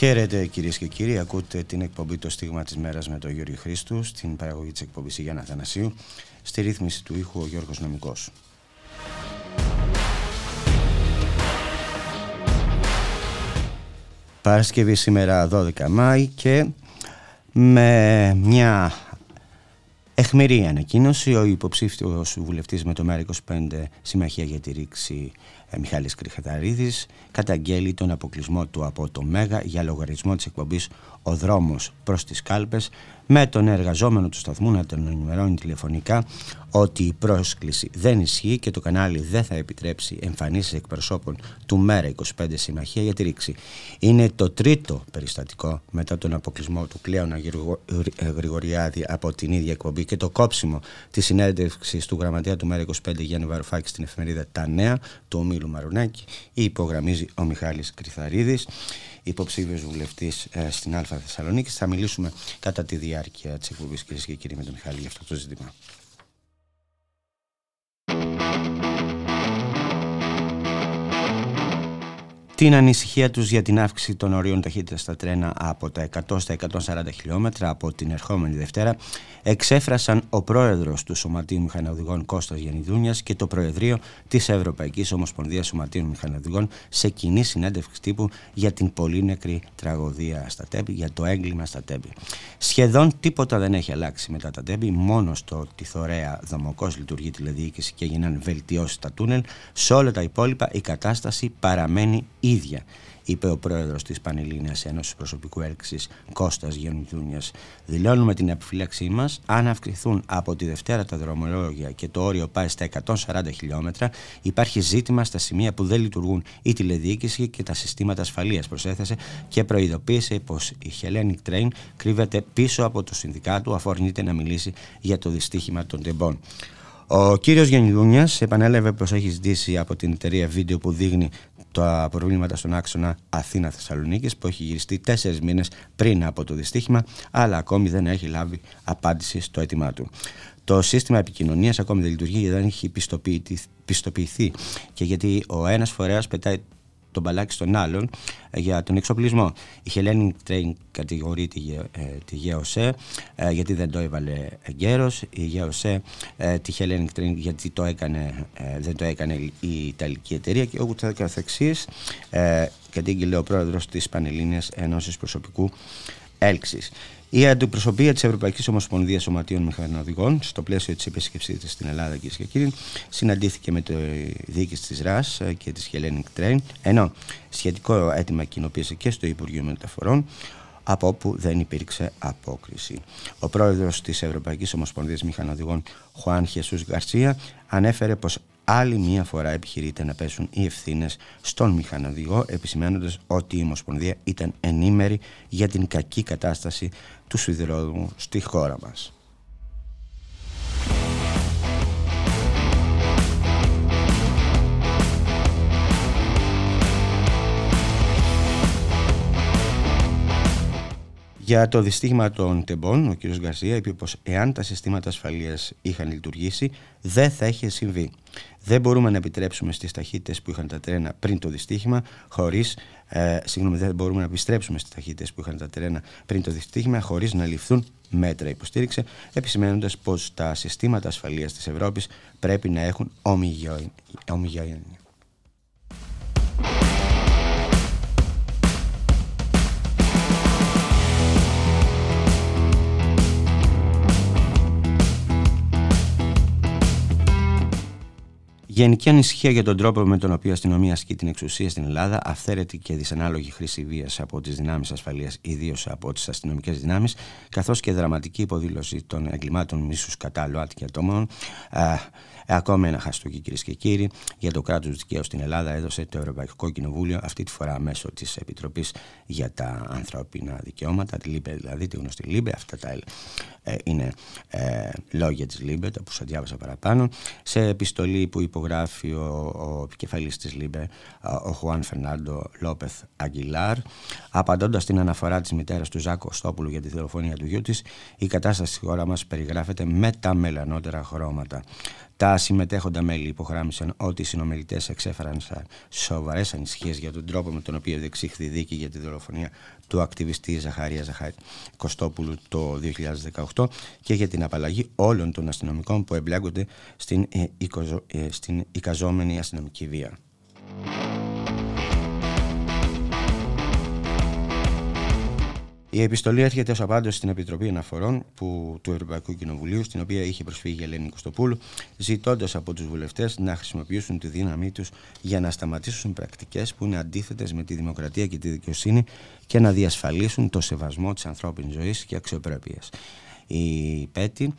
Χαίρετε κυρίες και κύριοι, ακούτε την εκπομπή Το Στίγμα της Μέρας με τον Γιώργο Χρήστου στην παραγωγή της εκπομπής Γιάννα Θανασίου, στη ρύθμιση του ήχου ο Γιώργος Νομικός. Παρασκευή σήμερα 12 Μάη και με μια εχμηρή ανακοίνωση ο υποψήφιος βουλευτής με το ΜΕΡΑ25 Συμμαχία για τη Ρήξη ε, Μιχάλης Κρυχαταρίδης καταγγέλει τον αποκλεισμό του από το ΜΕΓΑ για λογαριασμό της εκπομπής «Ο δρόμος προς τις κάλπες» με τον εργαζόμενο του σταθμού να τον ενημερώνει τηλεφωνικά ότι η πρόσκληση δεν ισχύει και το κανάλι δεν θα επιτρέψει εμφανίσεις εκπροσώπων του ΜΕΡΑ 25 Συμμαχία για τη ρήξη. Είναι το τρίτο περιστατικό μετά τον αποκλεισμό του Κλέωνα Γρηγοριάδη από την ίδια εκπομπή και το κόψιμο της συνέντευξης του γραμματέα του ΜΕΡΑ 25 Γιάννη Βαρουφάκη στην εφημερίδα Τα Νέα του Ομίλου Μαρουνάκη υπογραμμίζει ο Μιχάλης Κρυθαρίδης υποψήφιος βουλευτής ε, στην Α Θεσσαλονίκη. Θα μιλήσουμε κατά τη διάρκεια της εκπομπής κυρίες και κύριοι με τον Μιχάλη για αυτό το ζήτημα. Την ανησυχία τους για την αύξηση των ορίων ταχύτητας στα τρένα από τα 100 στα 140 χιλιόμετρα από την ερχόμενη Δευτέρα εξέφρασαν ο πρόεδρος του Σωματείου Μηχανοδηγών Κώστας Γενιδούνιας και το Προεδρείο της Ευρωπαϊκής Ομοσπονδίας Σωματείων Μηχανοδηγών σε κοινή συνέντευξη τύπου για την πολύ νεκρή τραγωδία στα Τέμπη, για το έγκλημα στα Τέμπη. Σχεδόν τίποτα δεν έχει αλλάξει μετά τα Τέμπη, μόνο στο ότι θωρέα δομοκός λειτουργεί τηλεδιοίκηση και έγιναν βελτιώσεις στα τούνελ, σε όλα τα υπόλοιπα η κατάσταση παραμένει ίδια, είπε ο πρόεδρος της Πανελλήνιας Ένωσης Προσωπικού Έλξης Κώστας Γεννητούνια. Δηλώνουμε την επιφύλαξή μας, αν αυξηθούν από τη Δευτέρα τα δρομολόγια και το όριο πάει στα 140 χιλιόμετρα, υπάρχει ζήτημα στα σημεία που δεν λειτουργούν η τηλεδιοίκηση και τα συστήματα ασφαλείας, προσέθεσε και προειδοποίησε πως η Hellenic Train κρύβεται πίσω από το συνδικάτο, αφού αρνείται να μιλήσει για το δυστύχημα των τεμπών. Ο κύριος Γενιδούνιας επανέλαβε πως έχει ζητήσει από την εταιρεία βίντεο που δείχνει τα προβλήματα στον άξονα Αθήνα-Θεσσαλονίκης που έχει γυριστεί τέσσερις μήνες πριν από το δυστύχημα, αλλά ακόμη δεν έχει λάβει απάντηση στο αίτημά του. Το σύστημα επικοινωνίας ακόμη δεν λειτουργεί γιατί δεν έχει πιστοποιηθεί και γιατί ο ένας φορέας πετάει τον μπαλάκι στον άλλον ε, για τον εξοπλισμό. Η Hellenic Train κατηγορεί τη, ε, τη ΓΕΟΣΕ ε, γιατί δεν το έβαλε εγκαίρος, η ΓΕΟΣΕ τη Hellenic Train γιατί το έκανε, δεν το έκανε η Ιταλική εταιρεία και όπου καθεξής κατήγγειλε ο πρόεδρος της Πανελλήνιας Ενώσης Προσωπικού Έλξης. Η αντιπροσωπεία της Ευρωπαϊκής Ομοσπονδίας Σωματείων Μηχανοδηγών, στο πλαίσιο της επίσκεψή τη στην Ελλάδα, κυρίες και κύριοι, συναντήθηκε με το διοίκηση της ΡΑΣ και της Hellenic Train, ενώ σχετικό αίτημα κοινοποίησε και στο Υπουργείο Μεταφορών, από όπου δεν υπήρξε απόκριση. Ο πρόεδρος της Ευρωπαϊκής Ομοσπονδίας Μηχανοδηγών, Χουάν Χεσούς Γκαρσία, ανέφερε πως άλλη μία φορά επιχειρείται να πέσουν οι ευθύνες στον μηχανοδηγό, επισημένοντας ότι η Ομοσπονδία ήταν ενήμερη για την κακή κατάσταση τους σιδηρόδρομου στη χώρα μας. Για το δυστύχημα των τεμπών, ο κ. Γκαρσία είπε πως εάν τα συστήματα ασφαλείας είχαν λειτουργήσει, δεν θα είχε συμβεί. Δεν μπορούμε να επιτρέψουμε στις ταχύτητες που είχαν τα τρένα πριν το δυστύχημα, χωρίς, ε, συγγνώμη, δεν μπορούμε να επιστρέψουμε στις ταχύτητες που είχαν τα τρένα πριν το δυστύχημα, χωρίς να ληφθούν μέτρα, υποστήριξε, επισημένοντας πως τα συστήματα ασφαλείας της Ευρώπης πρέπει να έχουν ομιγιόνια. Γενική ανησυχία για τον τρόπο με τον οποίο η αστυνομία ασκεί την εξουσία στην Ελλάδα, αυθαίρετη και δυσανάλογη χρήση βίας από τις δυνάμεις ασφαλείας, ιδίως από τις αστυνομικές δυνάμεις, καθώς και δραματική υποδήλωση των εγκλημάτων μίσους κατά ΛΟΑΤΚΙ ατόμων, ε, ακόμα ένα χαστούκι κυρίες και κύριοι για το κράτος δικαίου στην Ελλάδα έδωσε το Ευρωπαϊκό Κοινοβούλιο αυτή τη φορά μέσω της Επιτροπής για τα Ανθρώπινα Δικαιώματα, τη LIBE δηλαδή, τη γνωστή LIBE. Αυτά τα ε, είναι ε, λόγια της LIBE, τα που σας διάβασα παραπάνω. Σε επιστολή που υπογράφει ο, ο επικεφαλής της LIBE, ο Χουάν Φερνάντο Λόπεθ Αγκιλάρ, απαντώντας στην αναφορά της μητέρας του Ζακ Κωστόπουλου για τη δολοφονία του γιού της, η κατάσταση στη χώρα μας περιγράφεται με τα μελανότερα χρώματα. Τα συμμετέχοντα μέλη υπογράμμισαν ότι οι συνομιλητές εξέφεραν σοβαρές ανησυχίες για τον τρόπο με τον οποίο διεξήχθη η δίκη για τη δολοφονία του ακτιβιστή Ζαχαρία Ζαχάρη Κωστόπουλου το 2018 και για την απαλλαγή όλων των αστυνομικών που εμπλέκονται στην, ε, ε, στην εικαζόμενη αστυνομική βία. Η επιστολή έρχεται ως απάντηση στην Επιτροπή Αναφορών που, του Ευρωπαϊκού Κοινοβουλίου, στην οποία είχε προσφύγει η Ελένη Κωστοπούλου, ζητώντας από τους βουλευτές να χρησιμοποιήσουν τη δύναμή τους για να σταματήσουν πρακτικές που είναι αντίθετες με τη δημοκρατία και τη δικαιοσύνη και να διασφαλίσουν το σεβασμό της ανθρώπινης ζωής και αξιοπρέπειας. Η PETI,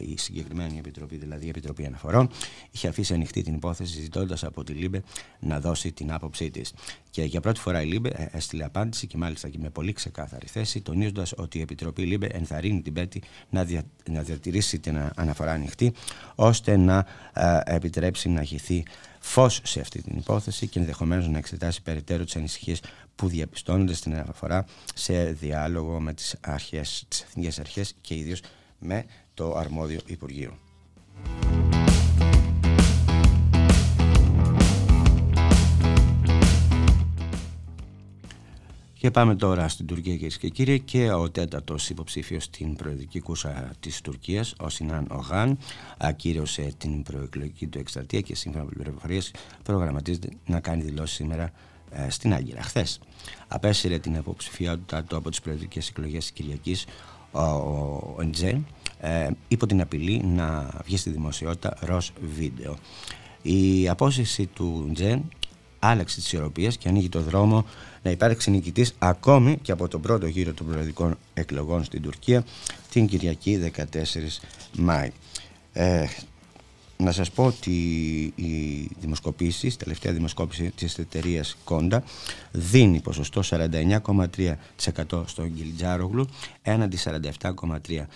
η συγκεκριμένη επιτροπή, δηλαδή η Επιτροπή Αναφορών, είχε αφήσει ανοιχτή την υπόθεση ζητώντας από τη LIBE να δώσει την άποψή της. Και για πρώτη φορά η LIBE ε, έστειλε απάντηση και μάλιστα και με πολύ ξεκάθαρη θέση, τονίζοντας ότι η Επιτροπή LIBE ενθαρρύνει την PETI να, δια, να διατηρήσει την αναφορά ανοιχτή, ώστε να ε, επιτρέψει να χυθεί φως σε αυτή την υπόθεση και ενδεχομένως να εξετάσει περαιτέρω τις ανησυχίες που διαπιστώνονται στην αναφορά σε διάλογο με τις, αρχές, τις εθνικές αρχές και ιδίως με το αρμόδιο Υπουργείο. Και πάμε τώρα στην Τουρκία κυρίες και κύριοι και ο τέταρτος υποψήφιος στην προεδρική κούρσα της Τουρκίας, ο Σινάν Ογάν, ακύρωσε την προεκλογική του εκστρατεία και σύμφωνα με πληροφορίες προγραμματίζεται να κάνει δηλώσεις σήμερα ε, στην Άγκυρα. Χθες απέσυρε την υποψηφιότητά του από τις προεδρικές εκλογές της Κυριακής ο Εντζέ ε, υπό την απειλή να βγει στη δημοσιότητα ρο βίντεο. Η απόσυση του Εντζέ άλλαξε τις ισορροπίες και ανοίγει το δρόμο να υπάρξει νικητής ακόμη και από τον πρώτο γύρο των προεδρικών εκλογών στην Τουρκία την Κυριακή 14 Μάη. Ε, να σας πω ότι η δημοσκοπήση, η τελευταία δημοσκόπηση της εταιρείας Κόντα δίνει ποσοστό 49,3% στον Γκυλτζάρογλου έναντι 47,3% ε,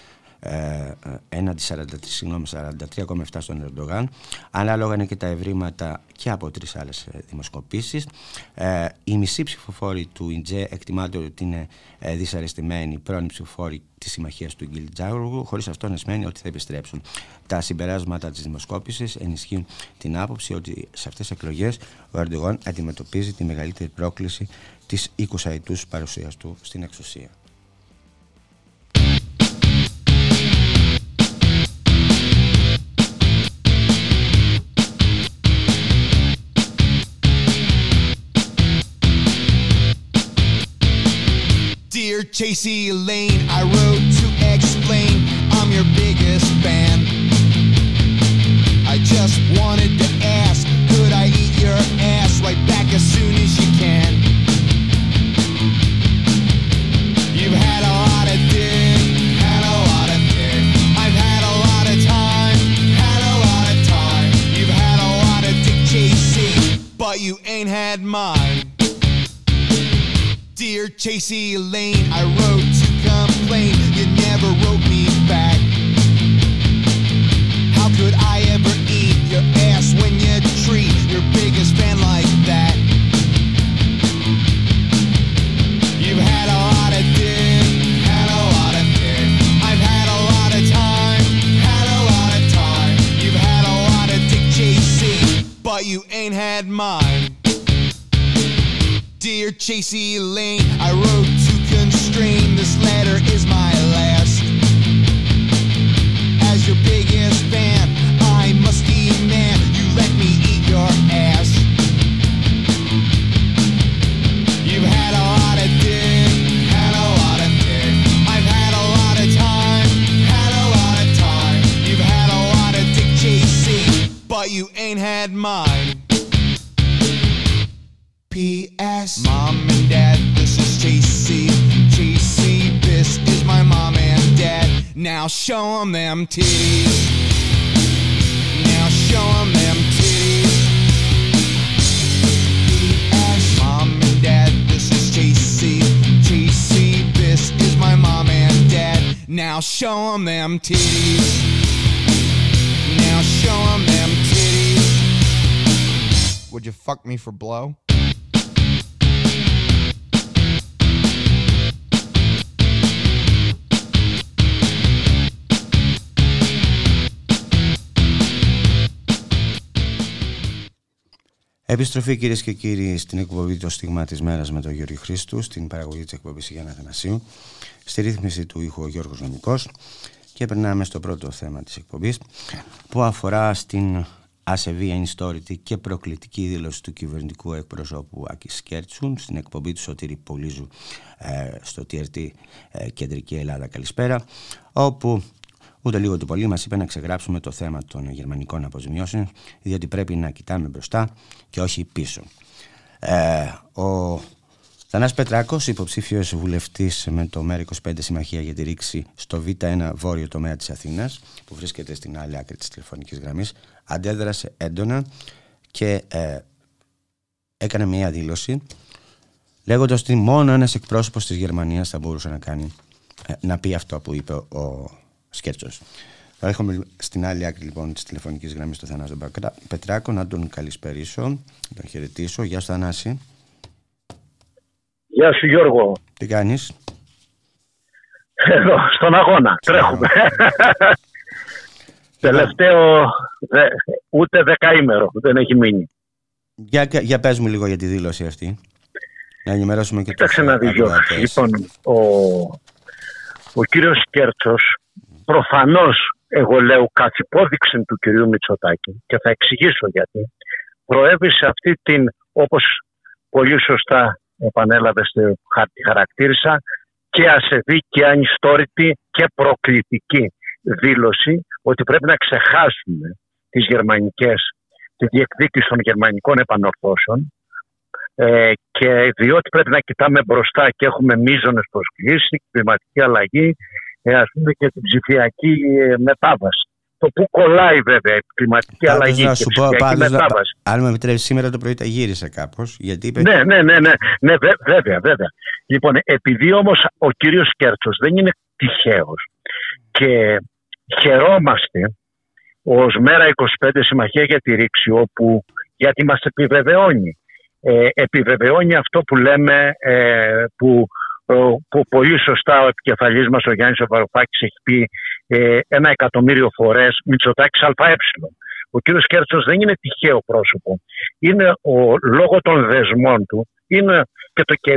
έναντι 43,7 στον Ερντογάν. Ανάλογα είναι και τα ευρήματα και από τρεις άλλες δημοσκοπήσεις. Ε, οι μισοί ψηφοφόροι του Ιντζέ εκτιμάται ότι είναι ε, δυσαρεστημένοι πρώην ψηφοφόροι της συμμαχίας του Γκίλ χωρίς αυτό να σημαίνει ότι θα επιστρέψουν. Τα συμπεράσματα της δημοσκόπησης ενισχύουν την άποψη ότι σε αυτές τις εκλογές ο Ερντογάν αντιμετωπίζει τη μεγαλύτερη πρόκληση της 20 ετού παρουσίας του στην εξουσία. Dear Chasey Lane, I wrote to explain I'm your biggest fan. I just wanted to ask, could I eat your ass right back as soon as you can? You've had a lot of dick, had a lot of dick. I've had a lot of time, had a lot of time. You've had a lot of dick chasing, but you ain't had mine. Dear Chasey Lane, I wrote to complain. You never wrote me back. How could I ever eat your ass when you treat your biggest fan like that? You've had a lot of dick, had a lot of dick. I've had a lot of time, had a lot of time. You've had a lot of dick chasing, but you ain't had mine. Dear Chasey Lane, I wrote to constrain. This letter is my last. As your biggest fan, I must demand you let me eat your ass. You've had a lot of dick, had a lot of dick. I've had a lot of time, had a lot of time. You've had a lot of dick chasing, but you ain't had mine. P.S. Mom and Dad, this is JC. JC, this is my mom and dad. Now show 'em them titties. Now show 'em them titties. P.S. Mom and Dad, this is JC. JC, this is my mom and dad. Now show 'em them titties. Now show 'em them titties. Would you fuck me for blow? Επιστροφή κυρίες και κύριοι στην εκπομπή Το Στίγμα της Μέρας με τον Γιώργο Χρήστου, στην παραγωγή της εκπομπής Γιάννα Θανασίου, στη ρύθμιση του ήχου ο Γιώργος Νομικός. Και περνάμε στο πρώτο θέμα της εκπομπής που αφορά στην ασεβή, ενιστόρητη και προκλητική δήλωση του κυβερνητικού εκπροσώπου Άκης Σκέρτσου στην εκπομπή του Σωτήρη Πολύζου ε, στο TRT ε, Κεντρική Ελλάδα Καλησπέρα όπου Ούτε λίγο του πολύ μας είπε να ξεγράψουμε το θέμα των γερμανικών αποζημιώσεων, διότι πρέπει να κοιτάμε μπροστά και όχι πίσω. Ε, ο Θανάς Πετράκος, υποψήφιος βουλευτής με το ΜΕΡΑ25 Συμμαχία για τη ρήξη στο Β1 βόρειο τομέα της Αθήνας, που βρίσκεται στην άλλη άκρη της τηλεφωνικής γραμμής, αντέδρασε έντονα και ε, έκανε μια δήλωση λέγοντας ότι μόνο ένας εκπρόσωπος της Γερμανίας θα μπορούσε να κάνει ε, να πει αυτό που είπε ο Σκέρτσος. Θα έχουμε στην άλλη άκρη λοιπόν της τηλεφωνικής γραμμής του Θανάσου Πετράκο να τον καλησπερίσω, να τον χαιρετήσω. Γεια σου Θανάση. Γεια σου Γιώργο. Τι κάνεις; Εδώ, στον αγώνα. Τρέχουμε. Τελευταίο δε, ούτε δεκαήμερο δεν έχει μείνει. Για, για πες μου λίγο για τη δήλωση αυτή. Να ενημερώσουμε και τους να δεις, Λοιπόν, ο, ο κύριος Κέρτσος προφανώς εγώ λέω κατ' υπόδειξη του κυρίου Μητσοτάκη και θα εξηγήσω γιατί προέβη σε αυτή την όπως πολύ σωστά επανέλαβες στο χάρτη χαρακτήρισα και ασεβή και ανιστόρητη και προκλητική δήλωση ότι πρέπει να ξεχάσουμε τις γερμανικές, τη διεκδίκηση των γερμανικών επανορθώσεων ε, και διότι πρέπει να κοιτάμε μπροστά και έχουμε μείζονες προσκλήσεις, κλιματική αλλαγή, ε, ας πούμε και την ψηφιακή ε, μετάβαση. Το που κολλάει βέβαια η κλιματική Πάντως αλλαγή να και σου η πω, ψηφιακή πάντως, μετάβαση. να, αν με επιτρέψεις σήμερα το πρωί τα γύρισε κάπως γιατί είπε Ναι, ναι, ναι, ναι, ναι βέ- βέβαια, βέβαια. Λοιπόν, επειδή όμως ο κύριος Κέρτσος δεν είναι τυχαίος και χαιρόμαστε ως μέρα 25 Συμμαχία για τη Ρήξη όπου γιατί μας επιβεβαιώνει ε, επιβεβαιώνει αυτό που λέμε ε, που, ο- που πολύ σωστά ο επικεφαλής μας ο Γιάννης Βαρουφάκης έχει πει ε, ένα εκατομμύριο φορές Μητσοτάκης ΑΕ. Ο κύριος Κέρτσος δεν είναι τυχαίο πρόσωπο. Είναι ο, λόγω των δεσμών του είναι και το και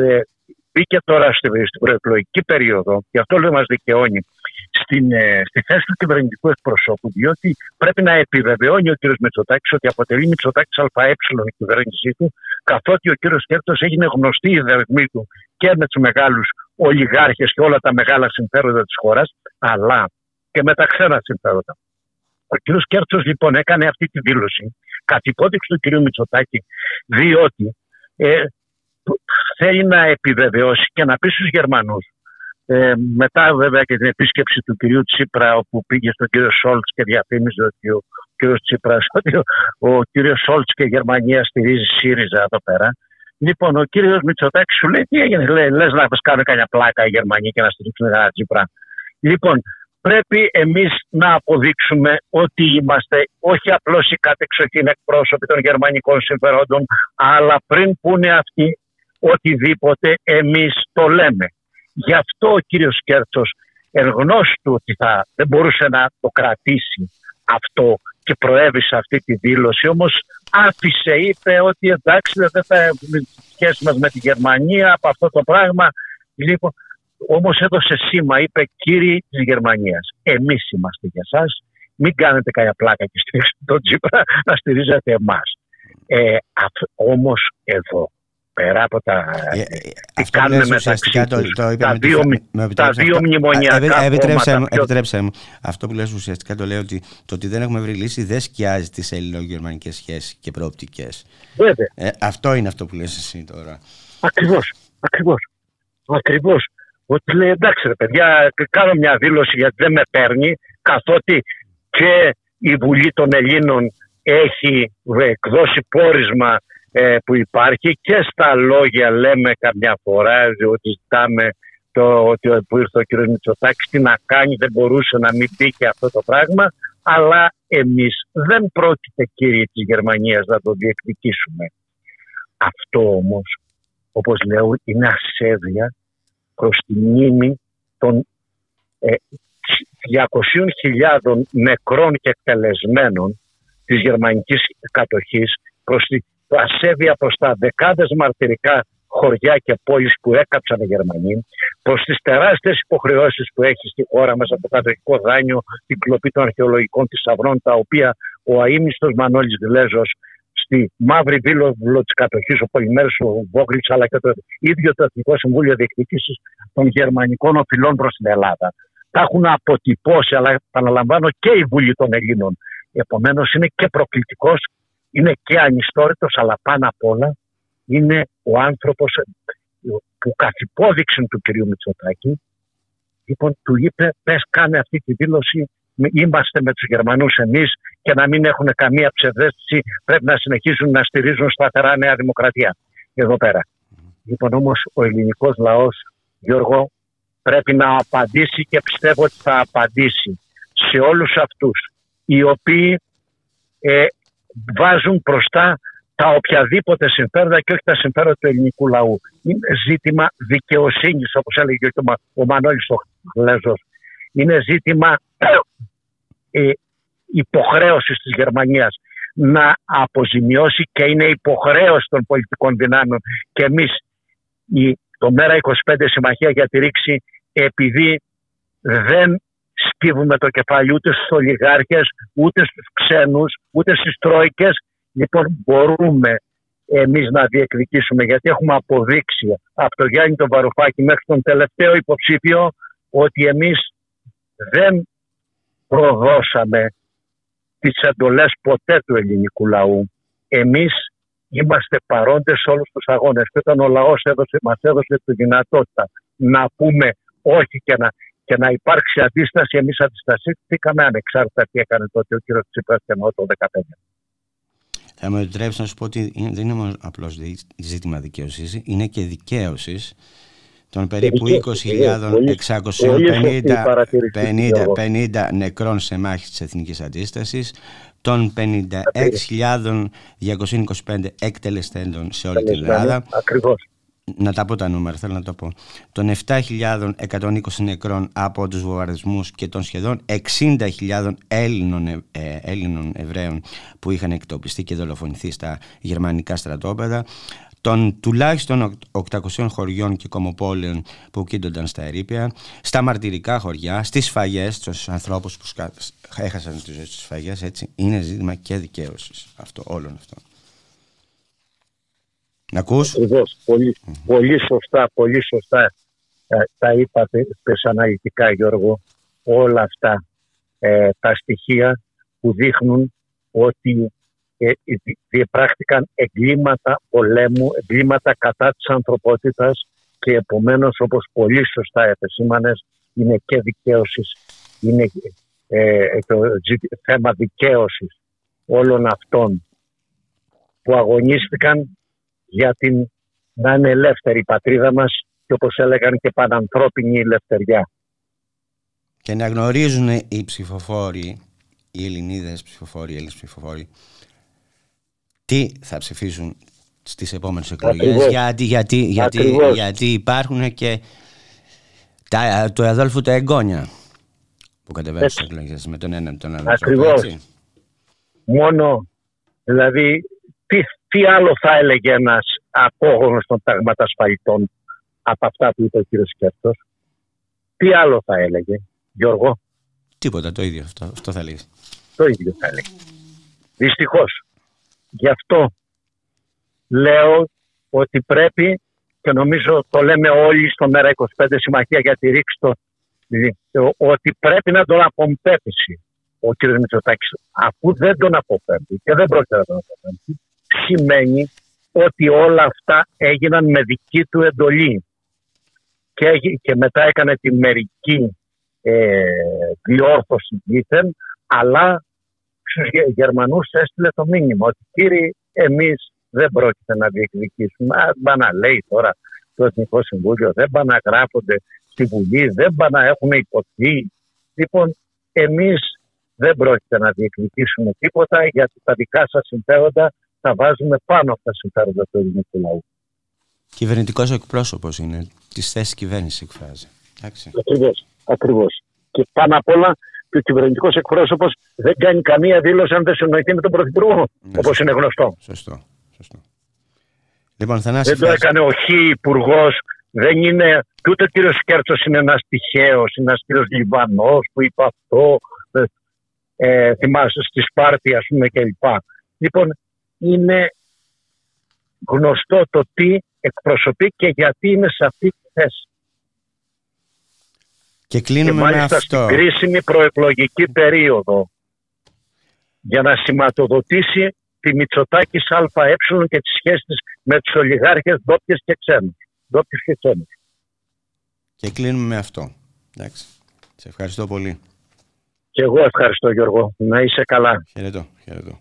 μπήκε τώρα στη, στην προεκλογική περίοδο και αυτό λέει μας δικαιώνει στην, ε, στη θέση του κυβερνητικού εκπροσώπου διότι πρέπει να επιβεβαιώνει ο κύριος Μητσοτάκης ότι αποτελεί Μητσοτάκης ΑΕ η κυβέρνησή του καθότι ο κύριος Κέρτσος έγινε γνωστή η δεσμή του και με τους μεγάλους ολιγάρχες και όλα τα μεγάλα συμφέροντα της χώρας αλλά και με τα ξένα συμφέροντα. Ο κ. Κέρτσο λοιπόν έκανε αυτή τη δήλωση κατ' υπόδειξη του κ. Μητσοτάκη, διότι ε, θέλει να επιβεβαιώσει και να πει στους Γερμανούς. Ε, μετά βέβαια και την επίσκεψη του κυρίου Τσίπρα όπου πήγε στον κύριο Σόλτς και διαφήμιζε ότι ο κύριος Τσίπρας ότι ο, ο κύριος Σόλτς και η Γερμανία στηρίζει ΣΥΡΙΖΑ εδώ πέρα. Λοιπόν, ο κύριος Μητσοτάκης σου λέει τι έγινε, λέει, λες να μας κάνουν κανένα πλάκα οι Γερμανοί και να στηρίξουν ένα Τσίπρα. Λοιπόν, πρέπει εμείς να αποδείξουμε ότι είμαστε όχι απλώς οι κατεξοχήν εκπρόσωποι των γερμανικών συμφερόντων, αλλά πριν πούνε αυτοί οτιδήποτε εμείς το λέμε. Γι' αυτό ο κύριος Κέρτσος εν γνώση του ότι θα, δεν μπορούσε να το κρατήσει αυτό και προέβη σε αυτή τη δήλωση, όμως άφησε, είπε ότι εντάξει δεν θα έχουμε σχέση μας με τη Γερμανία από αυτό το πράγμα. Λοιπόν, Όμως έδωσε σήμα, είπε κύριοι της Γερμανίας. Εμείς είμαστε για εσά. Μην κάνετε κανένα πλάκα και στηρίξετε τον Τσίπρα να στηρίζετε εμάς. Ε, Όμως εδώ πέρα από τα. Ε, ε, τι αυτό κάνουν λες μεταξύ ουσιαστικά το, τους, το είπα τα με τη δύο, φα- μνη- με τα επιτρέψεις δύο αυτό. μνημονιακά Ε, ε, επιτρέψε, κόμματα μου, πιο- επιτρέψε μου. Αυτό που λες ουσιαστικά το λέω ότι το ότι δεν έχουμε βρει λύση δεν σκιάζει τις ελληνογερμανικές σχέσεις και προοπτικές. Βέβαια. Ε, αυτό είναι αυτό που λες εσύ τώρα. Ακριβώς. Ακριβώς. Ακριβώς. Ότι λέει εντάξει ρε παιδιά, κάνω μια δήλωση γιατί δεν με παίρνει, καθότι και η Βουλή των Ελλήνων έχει εκδώσει πόρισμα ε, που υπάρχει και στα λόγια λέμε καμιά φορά ότι ζητάμε το, ότι ο- που ήρθε ο κ. Μητσοτάκης τι να κάνει, δεν μπορούσε να μην πει και αυτό το πράγμα αλλά εμείς δεν πρόκειται κύριοι της Γερμανίας να το διεκδικήσουμε. Αυτό όμως όπως λέω, είναι ασέβεια προς τη μνήμη των ε, 200.000 νεκρών και εκτελεσμένων της γερμανικής κατοχής, προς τη ασέβεια προς τα δεκάδες μαρτυρικά χωριά και πόλεις που έκαψαν οι Γερμανοί, προς τις τεράστιες υποχρεώσεις που έχει στη χώρα μας από το κατοχικό δάνειο, την κλοπή των αρχαιολογικών θησαυρών, τα οποία ο αείμνηστος Μανώλης Γλέζος στη μαύρη βίλοβουλο της κατοχής, ο Πολυμέρου ο Βόγκλιτ, αλλά και το ίδιο το Εθνικό Συμβούλιο Διεκδικήσει των Γερμανικών Οφειλών προς την Ελλάδα. Τα έχουν αποτυπώσει, αλλά επαναλαμβάνω και η Βουλή των Ελλήνων. Επομένως είναι και προκλητικός, είναι και ανιστόρητος, αλλά πάνω απ' όλα είναι ο άνθρωπος που καθ' υπόδειξη του κ. Μητσοτάκη, λοιπόν, του είπε: Πες, κάνε αυτή τη δήλωση είμαστε με τους Γερμανούς εμείς και να μην έχουν καμία ψευδέστηση πρέπει να συνεχίσουν να στηρίζουν σταθερά Νέα Δημοκρατία εδώ πέρα. Λοιπόν όμως ο ελληνικός λαός Γιώργο πρέπει να απαντήσει και πιστεύω ότι θα απαντήσει σε όλους αυτούς οι οποίοι ε, βάζουν μπροστά τα οποιαδήποτε συμφέροντα και όχι τα συμφέροντα του ελληνικού λαού. Είναι ζήτημα δικαιοσύνης όπως έλεγε και ο Μανώλης ο Γλέζος. Είναι ζήτημα ε, υποχρέωσης της Γερμανίας να αποζημιώσει και είναι υποχρέωση των πολιτικών δυνάμεων και εμείς η, το ΜΕΡΑ 25 Συμμαχία για τη Ρήξη επειδή δεν σκύβουμε το κεφάλι ούτε στους ολιγάρχες, ούτε στους ξένους, ούτε στις τρόικες λοιπόν μπορούμε εμείς να διεκδικήσουμε γιατί έχουμε αποδείξει από το Γιάννη τον Βαρουφάκη μέχρι τον τελευταίο υποψήφιο ότι εμείς δεν προδώσαμε τις εντολές ποτέ του ελληνικού λαού. Εμείς είμαστε παρόντες σε όλους τους αγώνες και όταν ο λαός έδωσε, μας έδωσε τη δυνατότητα να πούμε όχι και να, και να υπάρξει αντίσταση, εμείς αντιστασίστηκαμε ανεξάρτητα τι έκανε τότε ο κ. Τσίπρας και ενώ το 2015. Θα με επιτρέψεις να σου πω ότι δεν είναι μόνο απλώς ζήτημα δικαίωση, είναι και δικαίωσης των περίπου 20.650 νεκρών σε μάχη της Εθνικής Αντίστασης, των 56.225 εκτελεστέντων σε όλη την Ελλάδα. Ακριβώς. Να τα πω τα νούμερα, θέλω να το πω. Των 7.120 νεκρών από τους βομβαρδισμούς και των σχεδόν 60.000 Έλληνων, ε, Έλληνων Εβραίων που είχαν εκτοπιστεί και δολοφονηθεί στα γερμανικά στρατόπεδα των τουλάχιστον 800 χωριών και κομοπόλεων που κοίτονταν στα ερήπια, στα μαρτυρικά χωριά, στις σφαγές, στους ανθρώπους που έχασαν τις ζωές στις σφαγές, έτσι, είναι ζήτημα και δικαίωσης αυτό, όλων αυτών. Να ακούς; Ακριβώς, πολύ, πολύ σωστά, πολύ σωστά ε, τα είπατε αναλυτικά Γιώργο, όλα αυτά ε, τα στοιχεία που δείχνουν ότι ε, διεπράχτηκαν εγκλήματα πολέμου, εγκλήματα κατά της ανθρωπότητας και επομένως όπως πολύ σωστά επεσήμανες είναι και δικαίωσης, είναι ε, το θέμα δικαίωσης όλων αυτών που αγωνίστηκαν για την να είναι ελεύθερη η πατρίδα μας και όπως έλεγαν και πανανθρώπινη ελευθεριά. Και να γνωρίζουν οι ψηφοφόροι, οι Ελληνίδες ψηφοφόροι, οι Έλληνες ψηφοφόροι τι θα ψηφίσουν στις επόμενες εκλογές. Γιατί, γιατί, γιατί, γιατί υπάρχουν και τα, το αδόλφου τα εγγόνια που κατεβαίνουν στις εκλογές με τον ένα με τον άλλο Ακριβώς. τρόπο, Μόνο, δηλαδή, τι, τι άλλο θα έλεγε ένας απόγονος των ταγματασφαλιτών από αυτά που είπε ο κύριος Σκέφτος; Τι άλλο θα έλεγε, Γιώργο; Τίποτα, το ίδιο αυτό, αυτό θα λέει. Το ίδιο θα έλεγε. Δυστυχώς. Γι' αυτό λέω ότι πρέπει και νομίζω το λέμε όλοι στο Μέρα 25 Συμμαχία για τη ρήξη το, ότι πρέπει να τον απομπέψει ο κ. Μητσοτάκης αφού δεν τον αποφεύγει και δεν πρόκειται να τον αποφεύγει σημαίνει ότι όλα αυτά έγιναν με δική του εντολή και, και μετά έκανε τη μερική ε, διόρθωση δίθεν αλλά στους Γερμανούς έστειλε το μήνυμα ότι κύριοι εμείς δεν πρόκειται να διεκδικήσουμε. Μπα να λέει τώρα το Εθνικό Συμβούλιο, δεν πάνε να γράφονται στη Βουλή, δεν πάνε να έχουν υποθεί. Λοιπόν, εμείς δεν πρόκειται να διεκδικήσουμε τίποτα γιατί τα δικά σας συμφέροντα θα βάζουμε πάνω από τα συμφέροντα του ελληνικού λαού. Κυβερνητικός εκπρόσωπος είναι, τη θέση κυβέρνησης εκφράζει. Ακριβώς, ακριβώς. Και πάνω απ' όλα και ο κυβερνητικός εκπρόσωπος δεν κάνει καμία δήλωση αν δεν συνοηθεί με τον Πρωθυπουργό. Ναι, Όπως είναι γνωστό. Σωστό. σωστό. Λοιπόν, δεν το έκανε ο Χ υπουργός. Δεν είναι. Και ούτε ο κύριος Κέρτσο είναι ένας τυχαίος, είναι ένας κύριος Λιβανός που είπε αυτό. Ε, ε θυμάσαι στη Σπάρτη, ας πούμε, κλπ. Λοιπόν, είναι γνωστό το τι εκπροσωπεί και γιατί είναι σε αυτή τη θέση. Και κλείνουμε και μάλιστα στην κρίσιμη προεκλογική περίοδο για να σηματοδοτήσει τη Μητσοτάκη ΑΕ και τις σχέσεις με τους ολιγάρχες ντόπιες και ξένους. Ντόπιες και ξένους. Και κλείνουμε με αυτό. Εντάξει. Σε ευχαριστώ πολύ. Και εγώ ευχαριστώ Γιώργο. Να είσαι καλά. Χαιρετώ. χαιρετώ.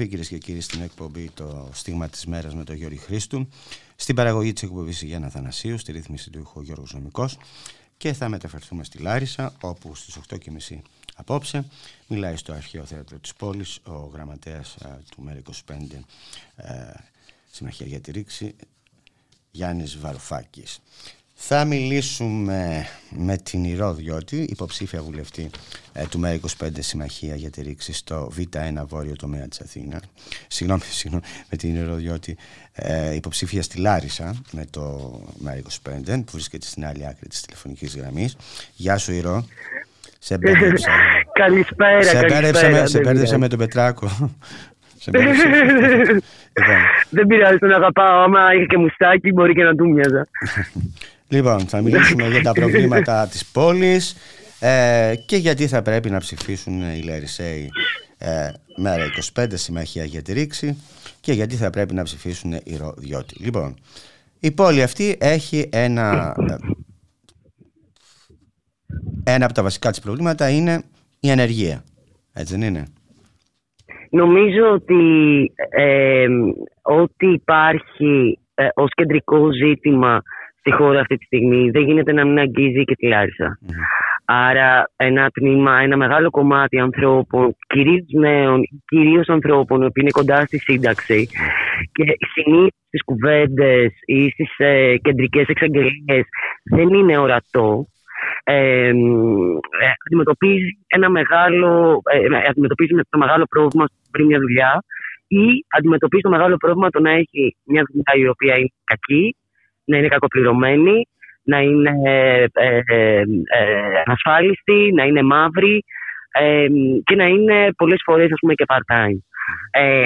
Επιστροφή κυρίες και κύριοι στην εκπομπή Το Στίγμα της Μέρας με τον Γιώργη Χρήστου. Στην παραγωγή της εκπομπής Γιάννα Θανασίου, στη ρύθμιση του ήχου Γιώργος Νομικός. Και θα μεταφερθούμε στη Λάρισα, όπου στις 8.30 απόψε μιλάει στο Αρχαίο Θέατρο της πόλης ο γραμματέας του ΜΕΡΑ25 ε, Συμμαχία για τη Ρήξη, Γιάννης Βαρουφάκης. Θα μιλήσουμε με την Ηρώδιώτη, υποψήφια βουλευτή ε, του ΜΕΡΑ25 Συμμαχία για τη Ρήξη στο Β1 Βόρειο τομέα της Αθήνας. Συγγνώμη, συγγνώμη με την Ηρώδιώτη, ε, υποψήφια στη Λάρισα με το ΜΕΡΑ25 που βρίσκεται στην άλλη άκρη της τηλεφωνικής γραμμής. Γεια σου Ηρώ. Σε μπέρδεψα. καλησπέρα, σε καλησπέρα. σε μπέρδεψα με τον Πετράκο. Λοιπόν. Δεν πειράζει, τον αγαπάω. Άμα είχε και μουστάκι, μπορεί και να του μοιάζα. Λοιπόν, θα μιλήσουμε για τα προβλήματα της πόλης ε, και γιατί θα πρέπει να ψηφίσουν οι Λαρισαίοι ε, μέρα 25 συμμαχία για τη ρήξη και γιατί θα πρέπει να ψηφίσουν οι Ροδιώτη. Λοιπόν, η πόλη αυτή έχει ένα... Ε, ένα από τα βασικά της προβλήματα είναι η ανεργία. Έτσι δεν είναι; Νομίζω ότι ε, ό,τι υπάρχει ε, ως κεντρικό ζήτημα στη χώρα αυτή τη στιγμή δεν γίνεται να μην αγγίζει και τη λαρισα Άρα ένα τμήμα, ένα μεγάλο κομμάτι ανθρώπων, κυρίως νέων, κυρίως ανθρώπων που είναι κοντά στη σύνταξη και συνήθως στις κουβέντες ή στις ε, κεντρικές εξαγγελίες δεν είναι ορατό ε, αντιμετωπίζει ένα μεγάλο, ε, αντιμετωπίζει το μεγάλο πρόβλημα πριν μια δουλειά ή αντιμετωπίζει το μεγάλο πρόβλημα το να έχει μια δουλειά η οποία είναι κακή, να είναι κακοπληρωμένη, να είναι ε, ε, ασφάλιστη, να είναι μαύρη και να είναι πολλές φορές ας πούμε και part-time.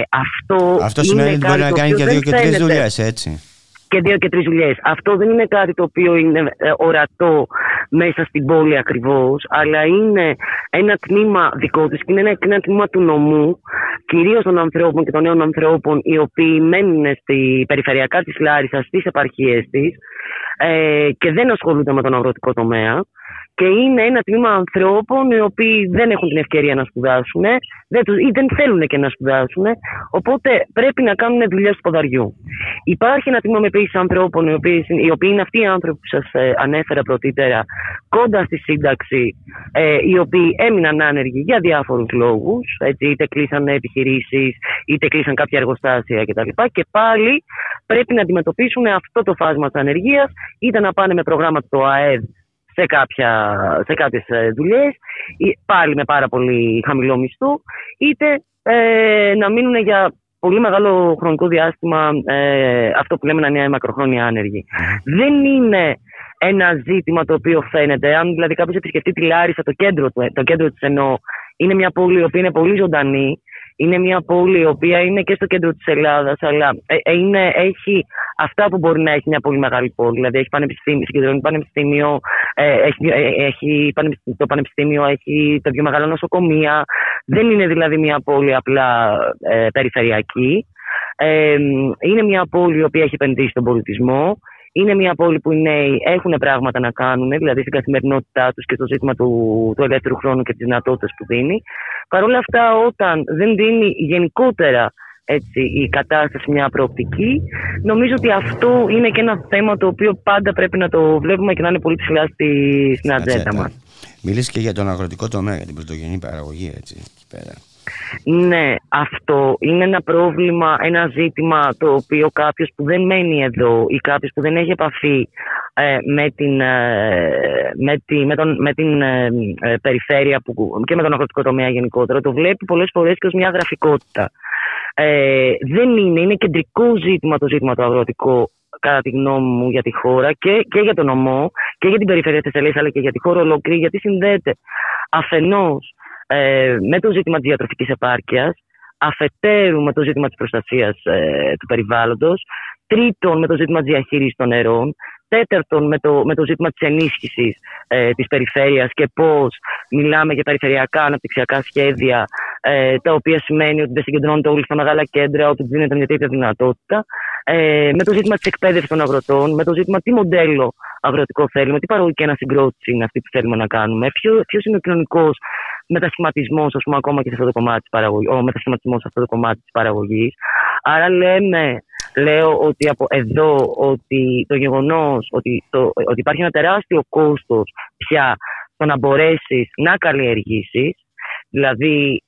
αυτό, αυτό σημαίνει ότι μπορεί να κάνει και δύο και τρεις δουλειές, έτσι και δύο και τρεις δουλειές. Αυτό δεν είναι κάτι το οποίο είναι ε, ορατό μέσα στην πόλη ακριβώς, αλλά είναι ένα τμήμα δικό της και είναι ένα, ένα τμήμα του νομού, κυρίως των ανθρώπων και των νέων ανθρώπων, οι οποίοι μένουν στη περιφερειακά της Λάρισας, στις επαρχίες της ε, και δεν ασχολούνται με τον αγροτικό τομέα και είναι ένα τμήμα ανθρώπων οι οποίοι δεν έχουν την ευκαιρία να σπουδάσουν δεν ή δεν θέλουν και να σπουδάσουν, οπότε πρέπει να κάνουν δουλειά του ποδαριού. Υπάρχει ένα τμήμα επίση ανθρώπων, οι οποίοι, οι οποίοι είναι αυτοί οι άνθρωποι που σας ε, ανέφερα πρωτήτερα, κοντά στη σύνταξη, ε, οι οποίοι έμειναν άνεργοι για διάφορους λόγους, είτε κλείσαν επιχειρήσεις, είτε κλείσαν κάποια εργοστάσια κτλ. Και πάλι πρέπει να αντιμετωπίσουν αυτό το φάσμα της ανεργίας, είτε να πάνε με προγράμματα του ΑΕΔ σε, κάποια, σε κάποιες ε, δουλειές, πάλι με πάρα πολύ χαμηλό μισθό, είτε ε, να μείνουν για πολύ μεγάλο χρονικό διάστημα ε, αυτό που λέμε να είναι μακροχρόνια άνεργοι. Δεν είναι ένα ζήτημα το οποίο φαίνεται. Αν δηλαδή κάποιος επισκεφτεί τη Λάρισα, το κέντρο, το κέντρο της εννοώ, είναι μια πόλη η οποία είναι πολύ ζωντανή, είναι μια πόλη η οποία είναι και στο κέντρο της Ελλάδας, αλλά ε, ε, είναι, έχει αυτά που μπορεί να έχει μια πολύ μεγάλη πόλη. Δηλαδή έχει πανεπιστήμιο, συγκεντρώνει πανεπιστήμιο, ε, έχει, έχει το πανεπιστήμιο έχει τα πιο μεγάλα νοσοκομεία. Δεν είναι δηλαδή μια πόλη απλά περιφερειακή. είναι μια πόλη η οποία έχει επενδύσει στον πολιτισμό. Είναι μια πόλη που οι νέοι έχουν πράγματα να κάνουν, δηλαδή στην καθημερινότητά τους και στο ζήτημα του, του ελεύθερου χρόνου και τις δυνατότητες που δίνει. Παρ' όλα αυτά, όταν δεν δίνει γενικότερα έτσι, η κατάσταση μια προοπτική. Νομίζω ότι αυτό είναι και ένα θέμα το οποίο πάντα πρέπει να το βλέπουμε και να είναι πολύ ψηλά στη, στην ατζέντα μας. Μιλήσεις και για τον αγροτικό τομέα, για την πρωτογενή παραγωγή, έτσι, εκεί πέρα. Ναι, αυτό είναι ένα πρόβλημα, ένα ζήτημα το οποίο κάποιος που δεν μένει εδώ ή κάποιος που δεν έχει επαφή ε, με την, ε, με, τη, με, τον, με την ε, περιφέρεια που, και με τον αγροτικό τομέα γενικότερα το βλέπει πολλές φορές και ως μια γραφικότητα. δεν είναι, είναι κεντρικό ζήτημα το ζήτημα το αγροτικό κατά τη γνώμη μου για τη χώρα και, και για τον νομό και για την περιφέρεια της Ελλήνας αλλά και για τη χώρα ολόκληρη γιατί συνδέεται αφενός ε, με το ζήτημα της διατροφικής επάρκειας, αφετέρου με το ζήτημα της προστασίας ε, του περιβάλλοντος, τρίτον με το ζήτημα της διαχείρισης των νερών, τέταρτον με το, με το ζήτημα της ενίσχυσης ε, της περιφέρειας και πώς μιλάμε για περιφερειακά αναπτυξιακά σχέδια ε, τα οποία σημαίνει ότι δεν συγκεντρώνονται όλοι στα μεγάλα κέντρα, ότι δίνεται μια τέτοια δυνατότητα. Ε, με το ζήτημα της εκπαίδευσης των αγροτών, με το ζήτημα τι μοντέλο αγροτικό θέλουμε, τι παραγωγική ανασυγκρότηση είναι αυτή που θέλουμε να κάνουμε, ποιος είναι ο κοινωνικός μετασχηματισμό, α πούμε, ακόμα και σε αυτό το κομμάτι τη παραγωγή. Ο μετασχηματισμό σε αυτό το κομμάτι τη παραγωγή. Άρα λέμε, λέω ότι από εδώ ότι το γεγονό ότι, ότι υπάρχει ένα τεράστιο κόστο πια στο να μπορέσει να καλλιεργήσει. Δηλαδή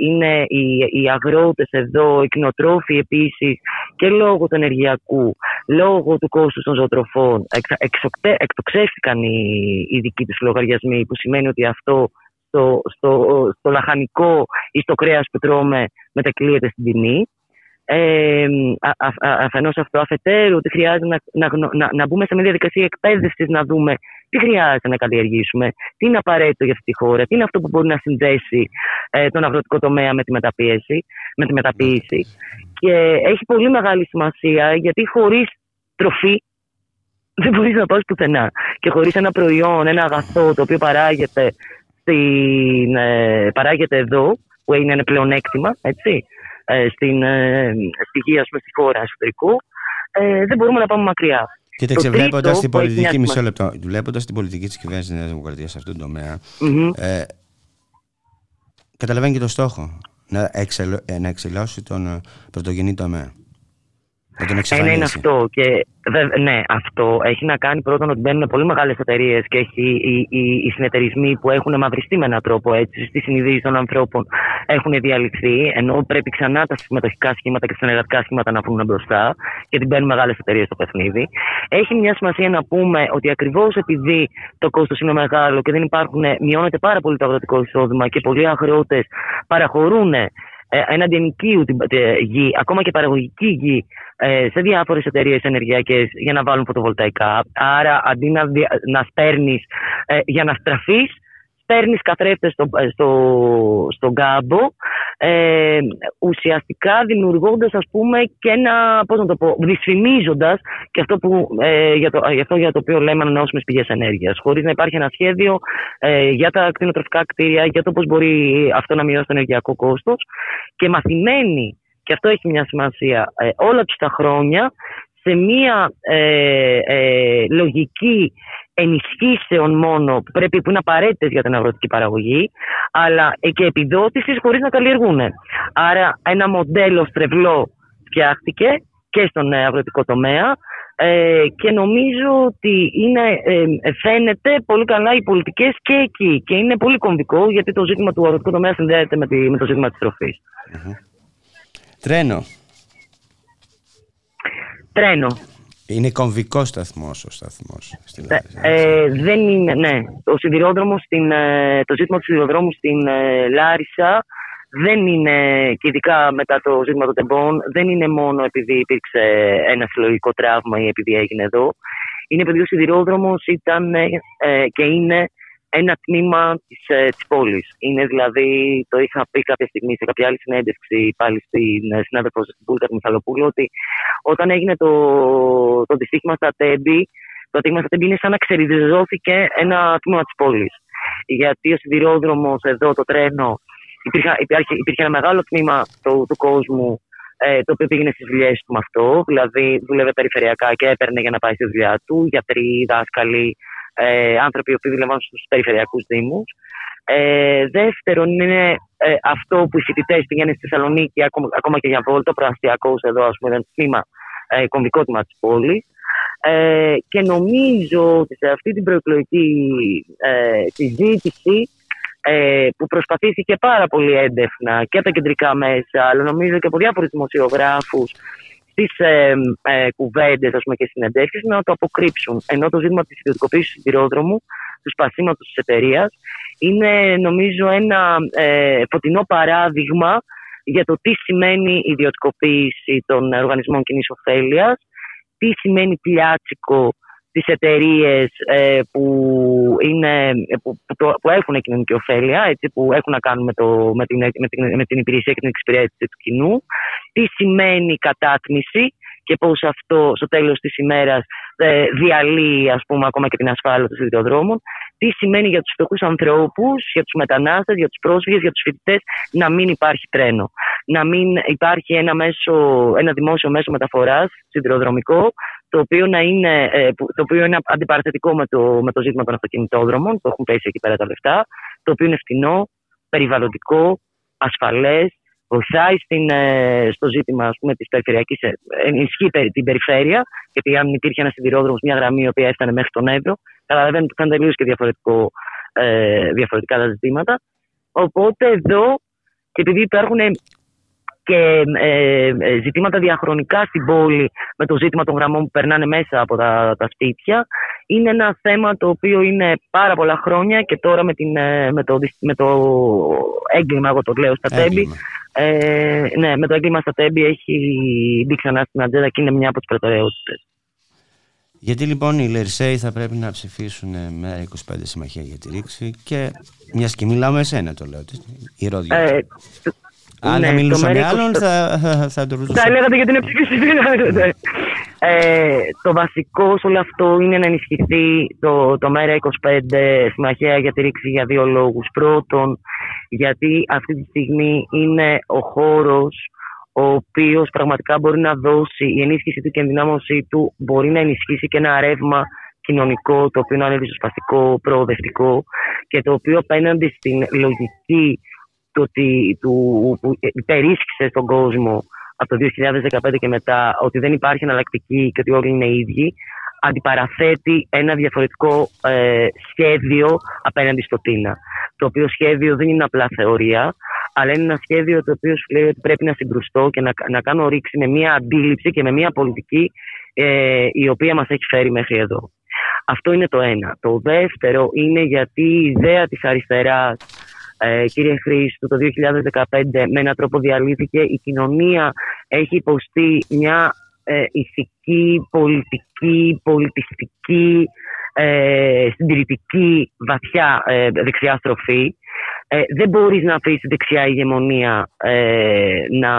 είναι οι, οι αγρότες εδώ, οι κτηνοτρόφοι επίσης και λόγω του ενεργειακού, λόγω του κόστου των ζωοτροφών εκτοξεύτηκαν οι, οι δικοί τους λογαριασμοί που σημαίνει ότι αυτό στο, στο, στο λαχανικό ή στο κρέας που τρώμε μετακλείεται στην τιμή. Ε, αφενός αυτό αφετέρου ότι χρειάζεται να, να, να, να μπούμε σε μια διαδικασία εκπαίδευσης να δούμε τι χρειάζεται να καλλιεργήσουμε, τι είναι απαραίτητο για αυτή τη χώρα, τι είναι αυτό που μπορεί να συνδέσει ε, τον αγροτικό τομέα με τη μεταπίεση, με τη μεταποίηση. Και έχει πολύ μεγάλη σημασία γιατί χωρίς τροφή δεν μπορείς να πας πουθενά. Και χωρίς ένα προϊόν, ένα αγαθό το οποίο παράγεται, στην, ε, παράγεται εδώ, που είναι ένα πλεονέκτημα, έτσι, ε, στην, ε, στη γη, πούμε, στη χώρα εσωτερικού, ε, δεν μπορούμε να πάμε μακριά. Κοίταξε, βλέποντας την πολιτική, μισό λεπτό, βλέποντας την πολιτική της κυβέρνησης της Νέας Δημοκρατίας σε αυτόν τον τομέα, mm-hmm. ε, καταλαβαίνει και το στόχο να, εξελ, να εξελώσει τον πρωτογενή τομέα. Ένα είναι αυτό. Και, ναι, αυτό έχει να κάνει πρώτον ότι μπαίνουν πολύ μεγάλες εταιρείες και έχει, οι, οι, οι συνεταιρισμοί που έχουν μαυριστεί με έναν τρόπο έτσι, στη συνειδήση των ανθρώπων έχουν διαλυθεί, ενώ πρέπει ξανά τα συμμετοχικά σχήματα και τα συνεργατικά σχήματα να βγουν μπροστά, γιατί μπαίνουν μεγάλες εταιρείες στο παιχνίδι. Έχει μια σημασία να πούμε ότι ακριβώς επειδή το κόστος είναι μεγάλο και δεν υπάρχουν, μειώνεται πάρα πολύ το αγροτικό εισόδημα και πολλοί αγρότες παραχωρούν ε, έναντι ενοικίου γη, ακόμα και παραγωγική γη ε, σε διάφορες εταιρείες ενεργειακές για να βάλουν φωτοβολταϊκά. Άρα αντί να, να σπέρνει ε, για να στραφείς, παίρνεις καθρέφτες στο, στο, στον κάμπο, ε, ουσιαστικά δημιουργώντας, ας πούμε, και ένα, πώς να το πω, δυσφημίζοντα και αυτό, που, ε, για, το, για αυτό για το οποίο λέμε ανανεώσιμες πηγές ενέργειας. Χωρίς να υπάρχει ένα σχέδιο ε, για τα κτηνοτροφικά κτίρια, για το πώς μπορεί αυτό να μειώσει το ενεργειακό κόστος και μαθημένη, και αυτό έχει μια σημασία, ε, όλα τους τα χρόνια σε μια ε, ε, λογική ενισχύσεων μόνο που, πρέπει, που είναι απαραίτητες για την αγροτική παραγωγή, αλλά και επιδότησης χωρίς να καλλιεργούν. Άρα, ένα μοντέλο στρεβλό φτιάχτηκε και στον αγροτικό τομέα ε, και νομίζω ότι είναι, ε, φαίνεται πολύ καλά οι πολιτικές και εκεί και είναι πολύ κομβικό γιατί το ζήτημα του αγροτικού τομέα συνδέεται με, τη, με το ζήτημα της τροφης Τρένο. Τρένο. Είναι κομβικός σταθμός ο σταθμός στην ε, ε, δεν είναι, ναι. Ο σιδηρόδρομος στην, ε, το ζήτημα του σιδηροδρόμου στην ε, Λάρισα δεν είναι, και ειδικά μετά το ζήτημα των τεμπών, δεν είναι μόνο επειδή υπήρξε ένα συλλογικό τραύμα ή επειδή έγινε εδώ. Είναι επειδή ο σιδηρόδρομος ήταν και είναι ένα τμήμα της, ε, της πόλης. Είναι δηλαδή, το είχα πει κάποια στιγμή σε κάποια άλλη συνέντευξη πάλι στην ε, συνάδελφος στην Πούλκα του Μιχαλοπούλου, ότι όταν έγινε το, το δυστύχημα στα Τέμπη, το ατύχημα στα Τέμπη είναι σαν να ξεριζώθηκε ένα τμήμα της πόλης. Γιατί ο σιδηρόδρομος εδώ, το τρένο, υπήρχε, υπήρχε, υπήρχε ένα μεγάλο τμήμα του, του κόσμου ε, το οποίο πήγαινε στις δουλειές του με αυτό. Δηλαδή, δούλευε περιφερειακά και έπαιρνε για να πάει στη δουλειά του, γιατροί, δάσκαλοι, ε, άνθρωποι που δουλεύουν στους περιφερειακούς Δήμους. Ε, δεύτερον, είναι ε, αυτό που οι φοιτητές πηγαίνουν στη Θεσσαλονίκη, ακόμα, ακόμα και για βόλτα, προαστιακός εδώ, ας πούμε, είναι τμήμα, ε, κομβικό τμήμα της πόλης. Ε, και νομίζω ότι σε αυτή την προεκλογική ε, συζήτηση ε, που προσπαθήθηκε πάρα πολύ έντεφνα και από τα κεντρικά μέσα, αλλά νομίζω και από διάφορους δημοσιογράφους στι ε, ε, κουβέντες και συνεντεύξεις να το αποκρύψουν. Ενώ το ζήτημα της ιδιωτικοποίησης του σιδηρόδρομου, του σπασίματο της εταιρείας, είναι νομίζω ένα ε, φωτεινό παράδειγμα για το τι σημαίνει η ιδιωτικοποίηση των οργανισμών κοινής ωφέλειας, τι σημαίνει πλιάτσικο τις εταιρείες ε, που, είναι, που, που, που, έχουν κοινωνική ωφέλεια, έτσι, που έχουν να κάνουν με, το, με, την, με, την, με την υπηρεσία και την εξυπηρέτηση του κοινού, τι σημαίνει κατάτμιση; Και πώς αυτό στο τέλος της ημέρας ε, διαλύει ας πούμε, ακόμα και την ασφάλεια των σιδηροδρόμων, τι σημαίνει για τους φτωχούς ανθρώπους, για τους μετανάστες, για τους πρόσφυγες, για τους φοιτητές να μην υπάρχει τρένο. Να μην υπάρχει ένα, μέσο, ένα δημόσιο μέσο μεταφοράς σιδηροδρομικό το οποίο, να είναι, ε, το οποίο είναι αντιπαραθετικό με το, με το ζήτημα των αυτοκινητόδρομων, που έχουν πέσει εκεί πέρα τα λεφτά, το οποίο είναι φθηνό, περιβαλλοντικό, ασφαλές, βοηθάει στην, ε, στο ζήτημα ας πούμε, της περιφερειακής, ε, ενισχύει την περιφέρεια, γιατί αν υπήρχε ένας σιδηρόδρομος, μια γραμμή η οποία έφτανε μέχρι τον Εύρο, καταλαβαίνετε ότι ήταν τελείως και διαφορετικό, ε, διαφορετικά τα ζητήματα. Οπότε εδώ, και επειδή υπάρχουν και ε, ε, ζητήματα διαχρονικά στην πόλη με το ζήτημα των γραμμών που περνάνε μέσα από τα, τα σπίτια. Είναι ένα θέμα το οποίο είναι πάρα πολλά χρόνια και τώρα με, την, ε, με, το, με το έγκλημα, εγώ το λέω στα τέμπη, ε, ναι, με το έγκλημα στα τέμπη έχει μπει ξανά στην ατζέντα και είναι μια από τις προτεραιότητες. Γιατί λοιπόν οι Λερσέοι θα πρέπει να ψηφίσουν με 25 συμμαχία για τη ρήξη και μιας και μιλάω εσένα το λέω, η Ρόδια. Ε, αν ναι, μιλούσα με άλλον θα, θα, θα το ρωτούσα. Θα έλεγατε για την ψυχή ε, Το βασικό σε όλο αυτό είναι να ενισχυθεί το, το ΜΕΡΑ25 συμμαχία για τη ρήξη για δύο λόγους. Πρώτον, γιατί αυτή τη στιγμή είναι ο χώρος ο οποίος πραγματικά μπορεί να δώσει η ενίσχυση του και η ενδυνάμωσή του μπορεί να ενισχύσει και ένα ρεύμα κοινωνικό το οποίο να είναι ριζοσπαστικό, προοδευτικό και το οποίο απέναντι στην λογική το ότι του, που υπερίσχυσε στον κόσμο από το 2015 και μετά ότι δεν υπάρχει εναλλακτική και ότι όλοι είναι ίδιοι, αντιπαραθέτει ένα διαφορετικό ε, σχέδιο απέναντι στο Τίνα. Το οποίο σχέδιο δεν είναι απλά θεωρία, αλλά είναι ένα σχέδιο το οποίο σου λέει ότι πρέπει να συγκρουστώ και να, να κάνω ρήξη με μια αντίληψη και με μια πολιτική ε, η οποία μας έχει φέρει μέχρι εδώ. Αυτό είναι το ένα. Το δεύτερο είναι γιατί η ιδέα της αριστεράς ε, κύριε Χρήστο, το 2015 με έναν τρόπο διαλύθηκε. Η κοινωνία έχει υποστεί μια ε, ηθική, πολιτική, πολιτιστική, ε, συντηρητική, βαθιά ε, δεξιά στροφή. Ε, δεν μπορείς να αφήσεις δεξιά ηγεμονία ε, να,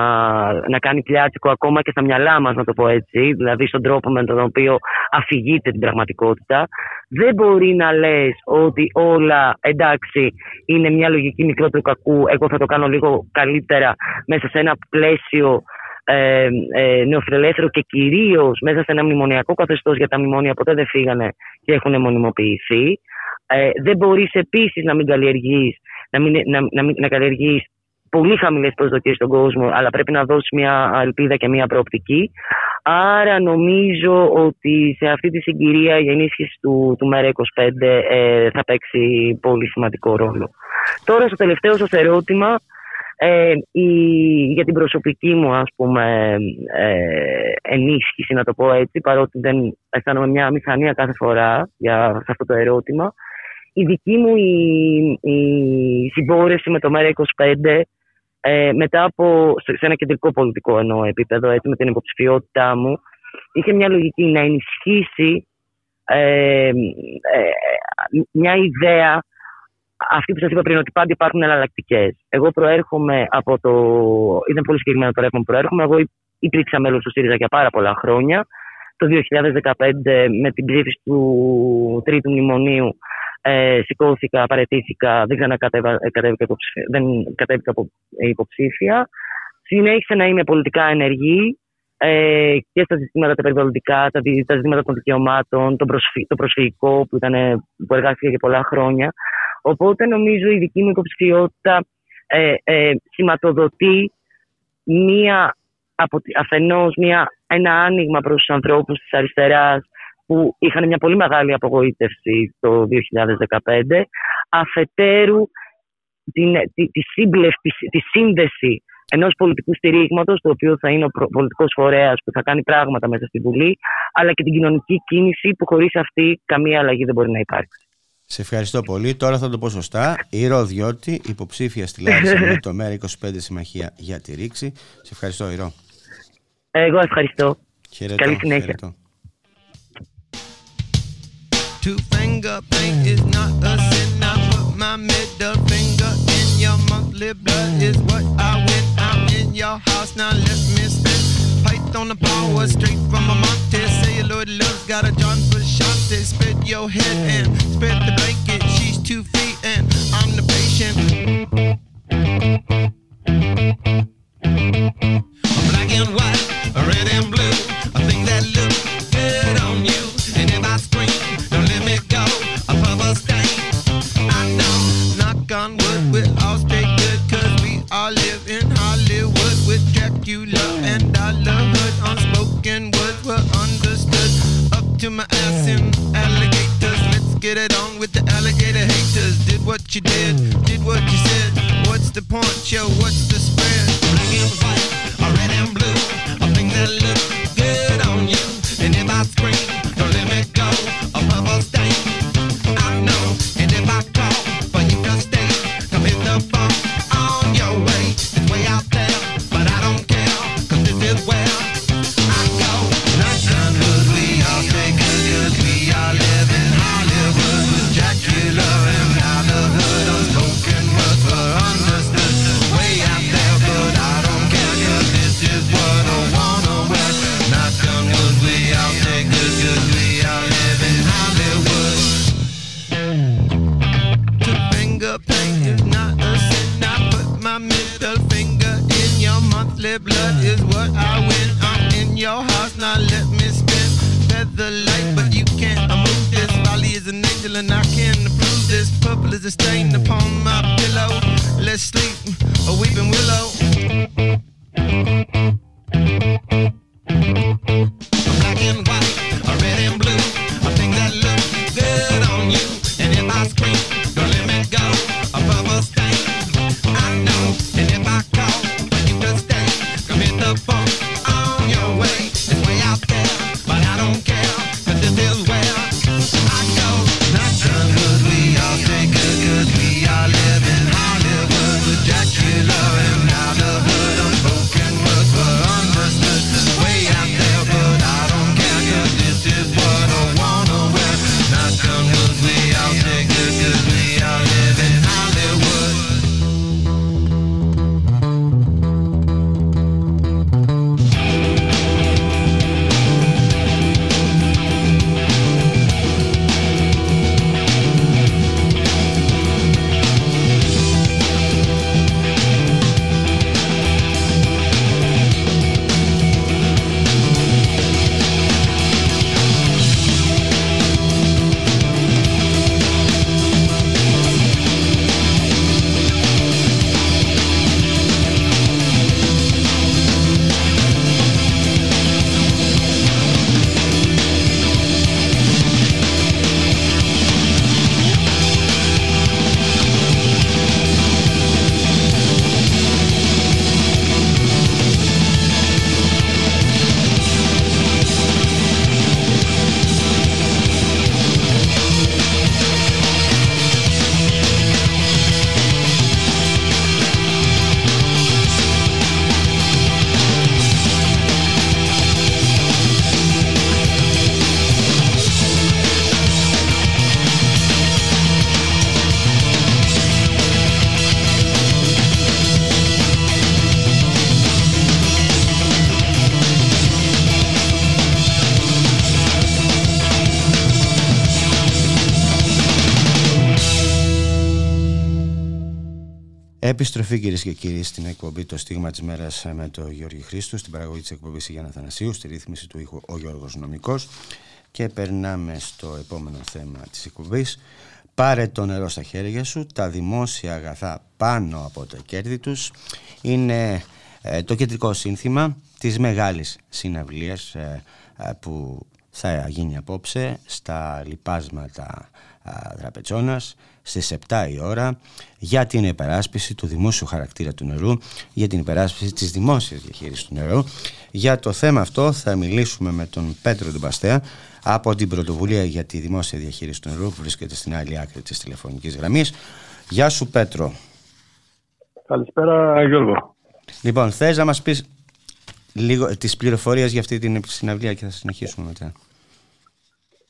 να κάνει πλιάτσικο ακόμα και στα μυαλά μας να το πω έτσι δηλαδή στον τρόπο με τον οποίο αφηγείται την πραγματικότητα δεν μπορεί να λες ότι όλα εντάξει είναι μια λογική μικρότερου κακού εγώ θα το κάνω λίγο καλύτερα μέσα σε ένα πλαίσιο ε, ε, νεοφιλελεύθερο και κυρίως μέσα σε ένα μνημονιακό καθεστώς για τα μνημόνια ποτέ δεν φύγανε και έχουν μονιμοποιηθεί. Ε, δεν μπορείς επίσης να μην καλλιεργείς να, μην, να, να, να καλλιεργεί πολύ χαμηλές προσδοκίες στον κόσμο, αλλά πρέπει να δώσει μια ελπίδα και μια προοπτική. Άρα νομίζω ότι σε αυτή τη συγκυρία η ενίσχυση του, του ΜΕΡΑ25 ε, θα παίξει πολύ σημαντικό ρόλο. Τώρα στο τελευταίο σας ερώτημα, ε, η, για την προσωπική μου ας πούμε ε, ενίσχυση να το πω έτσι παρότι δεν αισθάνομαι μια μηχανία κάθε φορά για σε αυτό το ερώτημα η δική μου η, η συμπόρευση με το ΜΕΡΑ25 ε, μετά από, σε ένα κεντρικό πολιτικό εννοώ επίπεδο, έτσι, με την υποψηφιότητά μου, είχε μια λογική να ενισχύσει ε, ε, μια ιδέα αυτή που σας είπα πριν, ότι πάντα υπάρχουν εναλλακτικές. Εγώ προέρχομαι από το. ήταν πολύ συγκεκριμένο το ρεύμα που προέρχομαι. Εγώ υπήρξα μέλος του ΣΥΡΙΖΑ για πάρα πολλά χρόνια. Το 2015, με την ψήφιση του Τρίτου Μνημονίου, ε, σηκώθηκα, παρετήθηκα, δεν ξανακατέβηκα υποψήφια, δεν κατέβηκα υποψήφια. Συνέχισα να είμαι πολιτικά ενεργή ε, και στα ζητήματα τα περιβαλλοντικά, τα, τα ζητήματα των δικαιωμάτων, το, προσφυ, το προσφυγικό που, ήταν, που εργάστηκα για πολλά χρόνια. Οπότε νομίζω η δική μου υποψηφιότητα ε, ε, σηματοδοτεί μία, αφενός μία, ένα άνοιγμα προς τους ανθρώπους της αριστεράς που είχαν μια πολύ μεγάλη απογοήτευση το 2015, αφετέρου την, τη, τη, τη σύνδεση ενός πολιτικού στηρίγματος, το οποίο θα είναι ο πολιτικός φορέας που θα κάνει πράγματα μέσα στη Βουλή, αλλά και την κοινωνική κίνηση που χωρίς αυτή καμία αλλαγή δεν μπορεί να υπάρξει. Σε ευχαριστώ πολύ. Τώρα θα το πω σωστά. Η Ροδιώτη, υποψήφια στη Λάρισα με το ΜΕΡΑ 25 Συμμαχία για τη Ρήξη. Σε ευχαριστώ, Ηρώ. Εγώ ευχαριστώ. Χαιρετώ, Καλή συνέχεια. Χαιρετώ. Two finger paint is not a sin. I put my middle finger in your monthly blood is what I win. I'm in your house now. Let me spit. Python the power straight from a Monte. Celluloid love got a John for Shante. Spit your head and spread the blanket. She's two feet and I'm the patient. Black and white, To my ass in alligators. Let's get it on with the alligator haters. Did what you did, did what you said. What's the point, yo? What's the spread? Black and white, red and blue. Επιστροφή κυρίες και κύριοι στην εκπομπή Το Στίγμα της Μέρας με τον Γιώργη Χρήστο, στην παραγωγή της εκπομπής Γιάννα Θανασίου, στη ρύθμιση του ήχου ο Γιώργος Νομικός. Και περνάμε στο επόμενο θέμα της εκπομπής. Πάρε το νερό στα χέρια σου, τα δημόσια αγαθά πάνω από τα κέρδη τους είναι ε, το κεντρικό σύνθημα της μεγάλης συναυλίας ε, ε, που θα γίνει απόψε στα λοιπάσματα Δραπετσόνας στις 7 η ώρα για την υπεράσπιση του δημόσιου χαρακτήρα του νερού, για την υπεράσπιση της δημόσιας διαχείρισης του νερού. Για το θέμα αυτό θα μιλήσουμε με τον Πέτρο Ντουμπαστέα από την Πρωτοβουλία για τη Δημόσια Διαχείριση του Νερού που βρίσκεται στην άλλη άκρη της τηλεφωνικής γραμμής. Γεια σου Πέτρο. Καλησπέρα Γιώργο. Λοιπόν, θες να μας πεις λίγο τις πληροφορίες για αυτή την συναυλία και θα συνεχίσουμε μετά.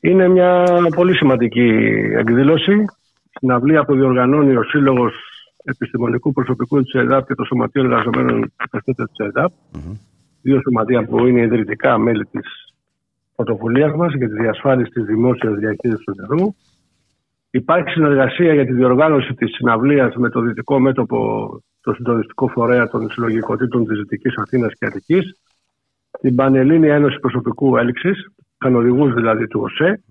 Είναι μια πολύ σημαντική εκδήλωση. Συναυλία που διοργανώνει ο Σύλλογος Επιστημονικού Προσωπικού της ΕΔΑΠ και το Σωματείο Εργαζομένων Επιστήμων της ΕΔΑΠ. Mm-hmm. Δύο σωματεία που είναι ιδρυτικά μέλη της πρωτοβουλίας μας για τη διασφάλιση της δημόσιας διαχείρισης του νερού. Υπάρχει συνεργασία για τη διοργάνωση της συναυλίας με το Δυτικό Μέτωπο, το συντονιστικό φορέα των συλλογικοτήτων της Δυτικής Αθήνας και Αττικής, την Πανελλήνια Ένωση Προσωπικού Έλξης, κανοδηγού δηλαδή του ΟΣΕ,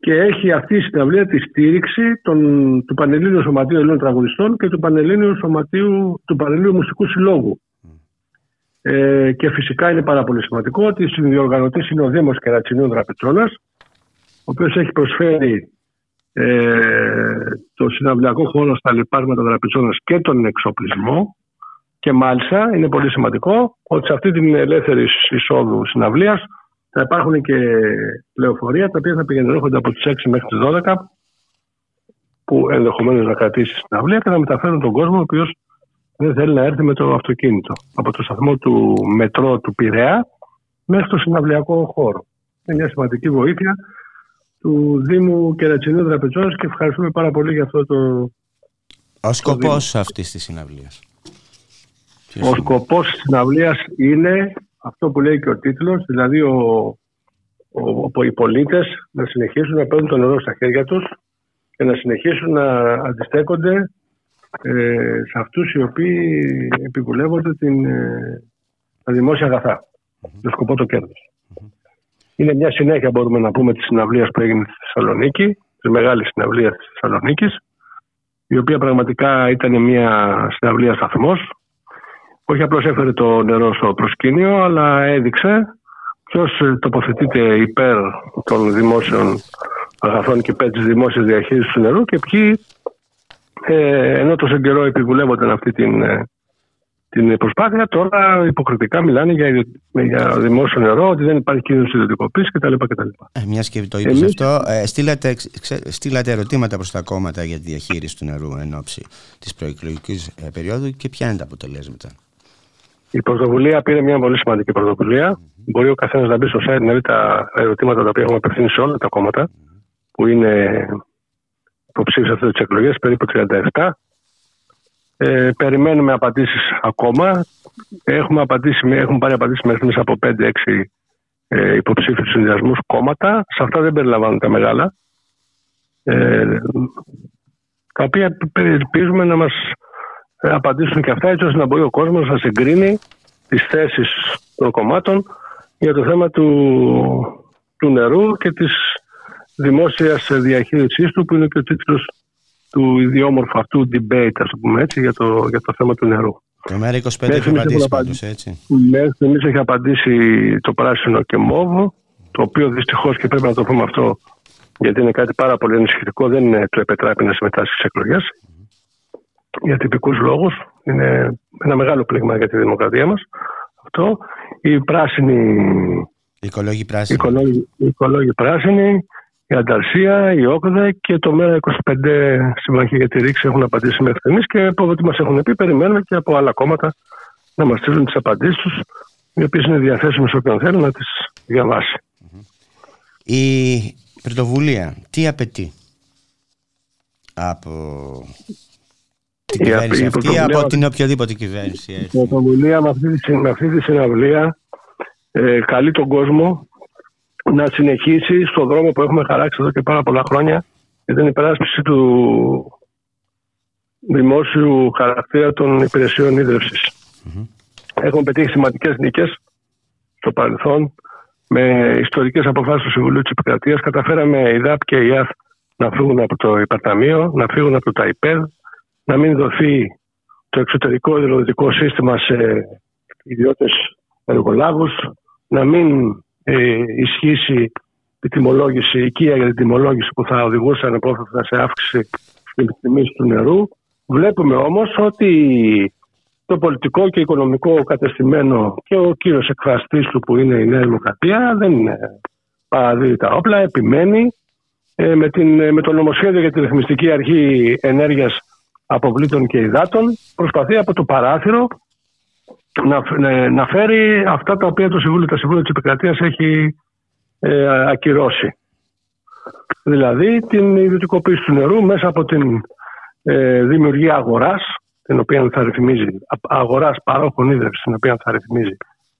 και έχει αυτή η συναυλία τη στήριξη των, του Πανελλήνιου Σωματείου Ελλήνων Τραγουδιστών και του Πανελλήνιου, Σωματείου, του Πανελλήνιου Μουσικού Συλλόγου. Ε, και φυσικά είναι πάρα πολύ σημαντικό ότι συνδιοργανωτής είναι ο Δήμος Κερατσινίου Δραπετσόνας, ο οποίος έχει προσφέρει ε, το συναυλιακό χώρο στα λοιπάσματα Δραπετσόνας και τον εξοπλισμό και μάλιστα είναι πολύ σημαντικό ότι σε αυτή την ελεύθερη εισόδου συναυλίας θα υπάρχουν και λεωφορεία τα οποία θα πηγαίνουν έρχονται από τις 6 μέχρι τις 12 που ενδεχομένως να κρατήσει στην αυλία και να μεταφέρουν τον κόσμο ο οποίος δεν θέλει να έρθει με το αυτοκίνητο από το σταθμό του μετρό του Πειραιά μέχρι το συναυλιακό χώρο. Είναι μια σημαντική βοήθεια του Δήμου Κερατσινίου Δραπετσόνας και ευχαριστούμε πάρα πολύ για αυτό το. Ο σκοπός αυτής της συναυλίας. Ο σκοπός της συναυλίας είναι αυτό που λέει και ο τίτλος, δηλαδή ο, ο, οι πολίτες να συνεχίσουν να παίρνουν το νερό στα χέρια τους και να συνεχίσουν να αντιστέκονται ε, σε αυτούς οι οποίοι επιβουλεύονται την, ε, τα δημόσια αγαθά. Το σκοπό το κερδο Είναι μια συνέχεια μπορούμε να πούμε της συναυλίας που έγινε στη Θεσσαλονίκη, της μεγάλης συναυλίας της Θεσσαλονίκης, η οποία πραγματικά ήταν μια συναυλία σταθμός. Όχι απλώς έφερε το νερό στο προσκήνιο, αλλά έδειξε ποιος τοποθετείται υπέρ των δημόσιων αγαθών και υπέρ της δημόσιας διαχείρισης του νερού και ποιοι ε, ενώ τόσο καιρό επιβουλεύονταν αυτή την, ε, την προσπάθεια, τώρα υποκριτικά μιλάνε για, για δημόσιο νερό, ότι δεν υπάρχει κίνδυνος ιδιωτικοποίησης κτλ. κτλ. Ε, Μια και το είπες αυτό, ε, στείλατε, στείλατε ερωτήματα προς τα κόμματα για τη διαχείριση του νερού εν ώψη της προεκλογικής ε, περίοδου και ποια είναι τα αποτελέσματα; Η πρωτοβουλία πήρε μια πολύ σημαντική πρωτοβουλία. Μπορεί ο καθένας να μπει στο site να δει τα ερωτήματα τα οποία έχουμε απευθύνει σε όλα τα κόμματα, που είναι υποψήφιους αυτές τις εκλογές, περίπου 37. Ε, περιμένουμε απαντήσεις ακόμα. Έχουμε, απαντήσει, έχουμε πάρει απαντήσεις μέχρι από 5-6 ε, υποψήφιους συνδυασμούς κόμματα. Σε αυτά δεν περιλαμβάνουν τα μεγάλα. Ε, τα οποία ελπίζουμε να μας απαντήσουν και αυτά έτσι ώστε να μπορεί ο κόσμος να συγκρίνει τις θέσεις των κομμάτων για το θέμα του, του νερού και της δημόσιας διαχείρισής του, που είναι και ο τίτλος του ιδιόμορφου αυτού debate, ας το πούμε έτσι, για το, για το θέμα του νερού. Το ΜΕΡΑ25 έχει απαντήσει πάντως, έτσι. Μέχρι στιγμή έχει απαντήσει το πράσινο και μόβο, το οποίο δυστυχώς και πρέπει να το πούμε αυτό, γιατί είναι κάτι πάρα πολύ ενισχυτικό, δεν είναι, το επιτρέπει να συμμετάσχει στις εκλογές. Για τυπικούς λόγους. Είναι ένα μεγάλο πλήγμα για τη δημοκρατία μας. Αυτό. Η πράσινη. Οικολόγοι πράσινοι. Οικολόγοι πράσινοι η Ανταρσία, η Όκδε και το ΜΕΡΑ25 Συμμαχία για τη Ρήξη έχουν απαντήσει μέχρι στιγμής και από ό,τι μας έχουν πει, περιμένουμε και από άλλα κόμματα να μας στείλουν τις απαντήσεις τους, οι οποίες είναι διαθέσιμες όποιον θέλει να τις διαβάσει. Η πρωτοβουλία τι απαιτεί από την κυβέρνηση αυτή, από την οποιαδήποτε κυβέρνηση. Η πρωτοβουλία με αυτή τη, με αυτή τη συναυλία ε, καλεί τον κόσμο να συνεχίσει στον δρόμο που έχουμε χαράξει εδώ και πάρα πολλά χρόνια για την υπεράσπιση του δημόσιου χαρακτήρα των υπηρεσιών ίδρυυσης. Έχουμε πετύχει σημαντικές νίκες στο παρελθόν με ιστορικές αποφάσεις του Συμβουλίου της Επικρατείας. Καταφέραμε η ΔΑΠ και η ΙΑΘ να φύγουν από το υπαρταμείο, να φύγουν από το ΤΑΙΠΕΔ, να μην δοθεί το εξωτερικό ιδεολογικό σύστημα σε ιδιώτες εργολάβους, να μην ε, ισχύσει η τιμολόγηση, η οικία για την τιμολόγηση που θα οδηγούσε ανεπόφευκτα σε αύξηση στην τιμής του νερού. Βλέπουμε όμως ότι το πολιτικό και οικονομικό κατεστημένο και ο κύριος εκφραστής του που είναι η Νέα Δημοκρατία δεν είναι παραδίδει τα όπλα, επιμένει ε, με, την, με το νομοσχέδιο για τη ρυθμιστική αρχή ενέργειας αποβλήτων και υδάτων προσπαθεί από το παράθυρο να, να φέρει αυτά τα οποία το Συμβούλιο, τα Συμβούλια της Επικρατείας έχει ε, ακυρώσει. Δηλαδή την ιδιωτικοποίηση του νερού μέσα από την ε, δημιουργία αγοράς, την οποία θα ρυθμίζει, αγοράς παρόχων ίδρυυσης, την οποία θα ρυθμίζει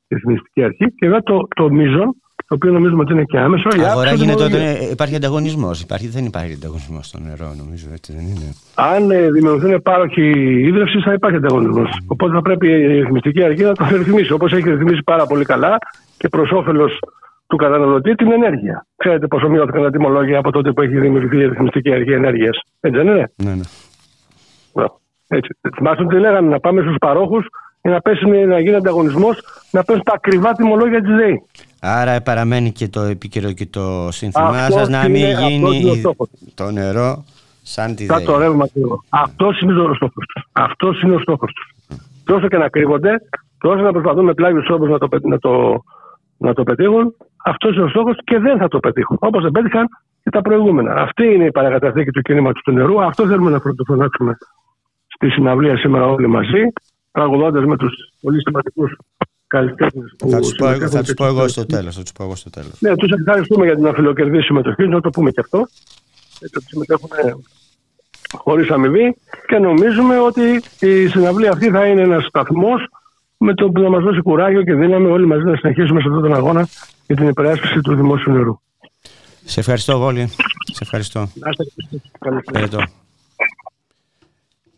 η Ρυθμιστική Αρχή και βέβαια το, το μείζον το οποίο νομίζουμε ότι είναι και άμεσο. Αγορά γίνεται όταν υπάρχει ανταγωνισμός. Υπάρχει, δεν υπάρχει ανταγωνισμό στο νερό, νομίζω. Έτσι δεν είναι. Αν ε, δημιουργηθούν πάροχοι ίδρυυσης, θα υπάρχει ανταγωνισμός. Οπότε θα πρέπει η ρυθμιστική αρχή να το ρυθμίσει. Όπως έχει ρυθμίσει πάρα πολύ καλά και προς όφελος του καταναλωτή την ενέργεια. Ξέρετε πόσο μειώθηκαν τα τιμολόγια από τότε που έχει δημιουργηθεί η ρυθμιστική αρχή ενέργειας. Έτσι δεν είναι; Ναι, ναι. Έτσι. Θυμάστε ότι λέγανε να πάμε στους παρόχους για να, πέσει, να γίνει ανταγωνισμός, να πέσουν τα ακριβά τιμολόγια της ΔΕΗ. Άρα παραμένει και το επίκαιρο και το σύνθημά Αυτός σα να είναι- μην αυτός είναι ο γίνει στόχος. το νερό σαν τη Θα ΔΕΗ. το ρεύμα ακριβώ. Αυτός είναι ο στόχος τους. Αυτός είναι ο στόχος τους. Και όσο και να κρύβονται, και όσο να προσπαθούν με πλάγιους τρόπους να, το, πε- να, το, να το πετύχουν, αυτός είναι ο στόχος και δεν θα το πετύχουν. Όπως δεν πέτυχαν και τα προηγούμενα. Αυτή είναι η παρακαταθήκη του κινήματος του νερού. Αυτό θέλουμε να πρωτοφωνάξουμε στη συναυλία σήμερα όλοι μαζί, τραγουδώντας με τους πολύ σημαντικούς καλλιτέχνες που Θα τους πω, εγώ- θα συμμετέχουν τους και πω εγώ τους- στο τέλος. Θα τους πω εγώ στο τέλος. ναι, τους ευχαριστούμε για την αφιλοκερδή συμμετοχή, να το πούμε και αυτό. Έτσι ότι συμμετέχουν χωρίς αμοιβή και νομίζουμε ότι η συναυλία αυτή θα είναι ένας σταθμός με το που να μας δώσει κουράγιο και δύναμη όλοι μαζί να συνεχίσουμε σε αυτόν τον αγώνα για την υπεράσπιση του δημόσιου νερού. Σε ευχαριστώ, Βόλη. Σε ευχαριστώ. Να είστε καλή συνέχεια. Χαιρετώ.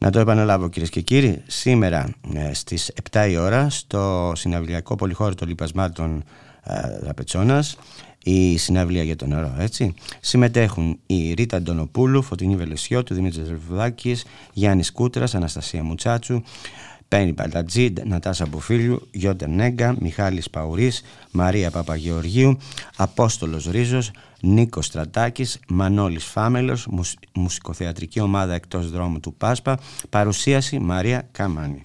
Να το επαναλάβω κυρίες και κύριοι, σήμερα ε, στις 7 η ώρα στο συναυλιακό πολυχώρο των λοιπασμάτων ε, Ραπετσόνας η συναυλία για το νερό, έτσι. Συμμετέχουν η Ρίτα Αντωνοπούλου, Φωτεινή Βελεσιώτου, Δημήτρης Ζελφουδάκης, Γιάννης Κούτρας, Αναστασία Μουτσάτσου, Πέννη Παλτατζή, Νατάσα Μπουφίλιου, Γιώτερ Νέγκα, Μιχάλης Παουρής, Μαρία Παπαγεωργίου, Απόστολος Ρίζος, Νίκος Στρατάκης, Μανώλης Φάμελος, μουσ- μουσικοθεατρική ομάδα εκτός δρόμου του Πάσπα, παρουσίαση Μαρία Καμάνη.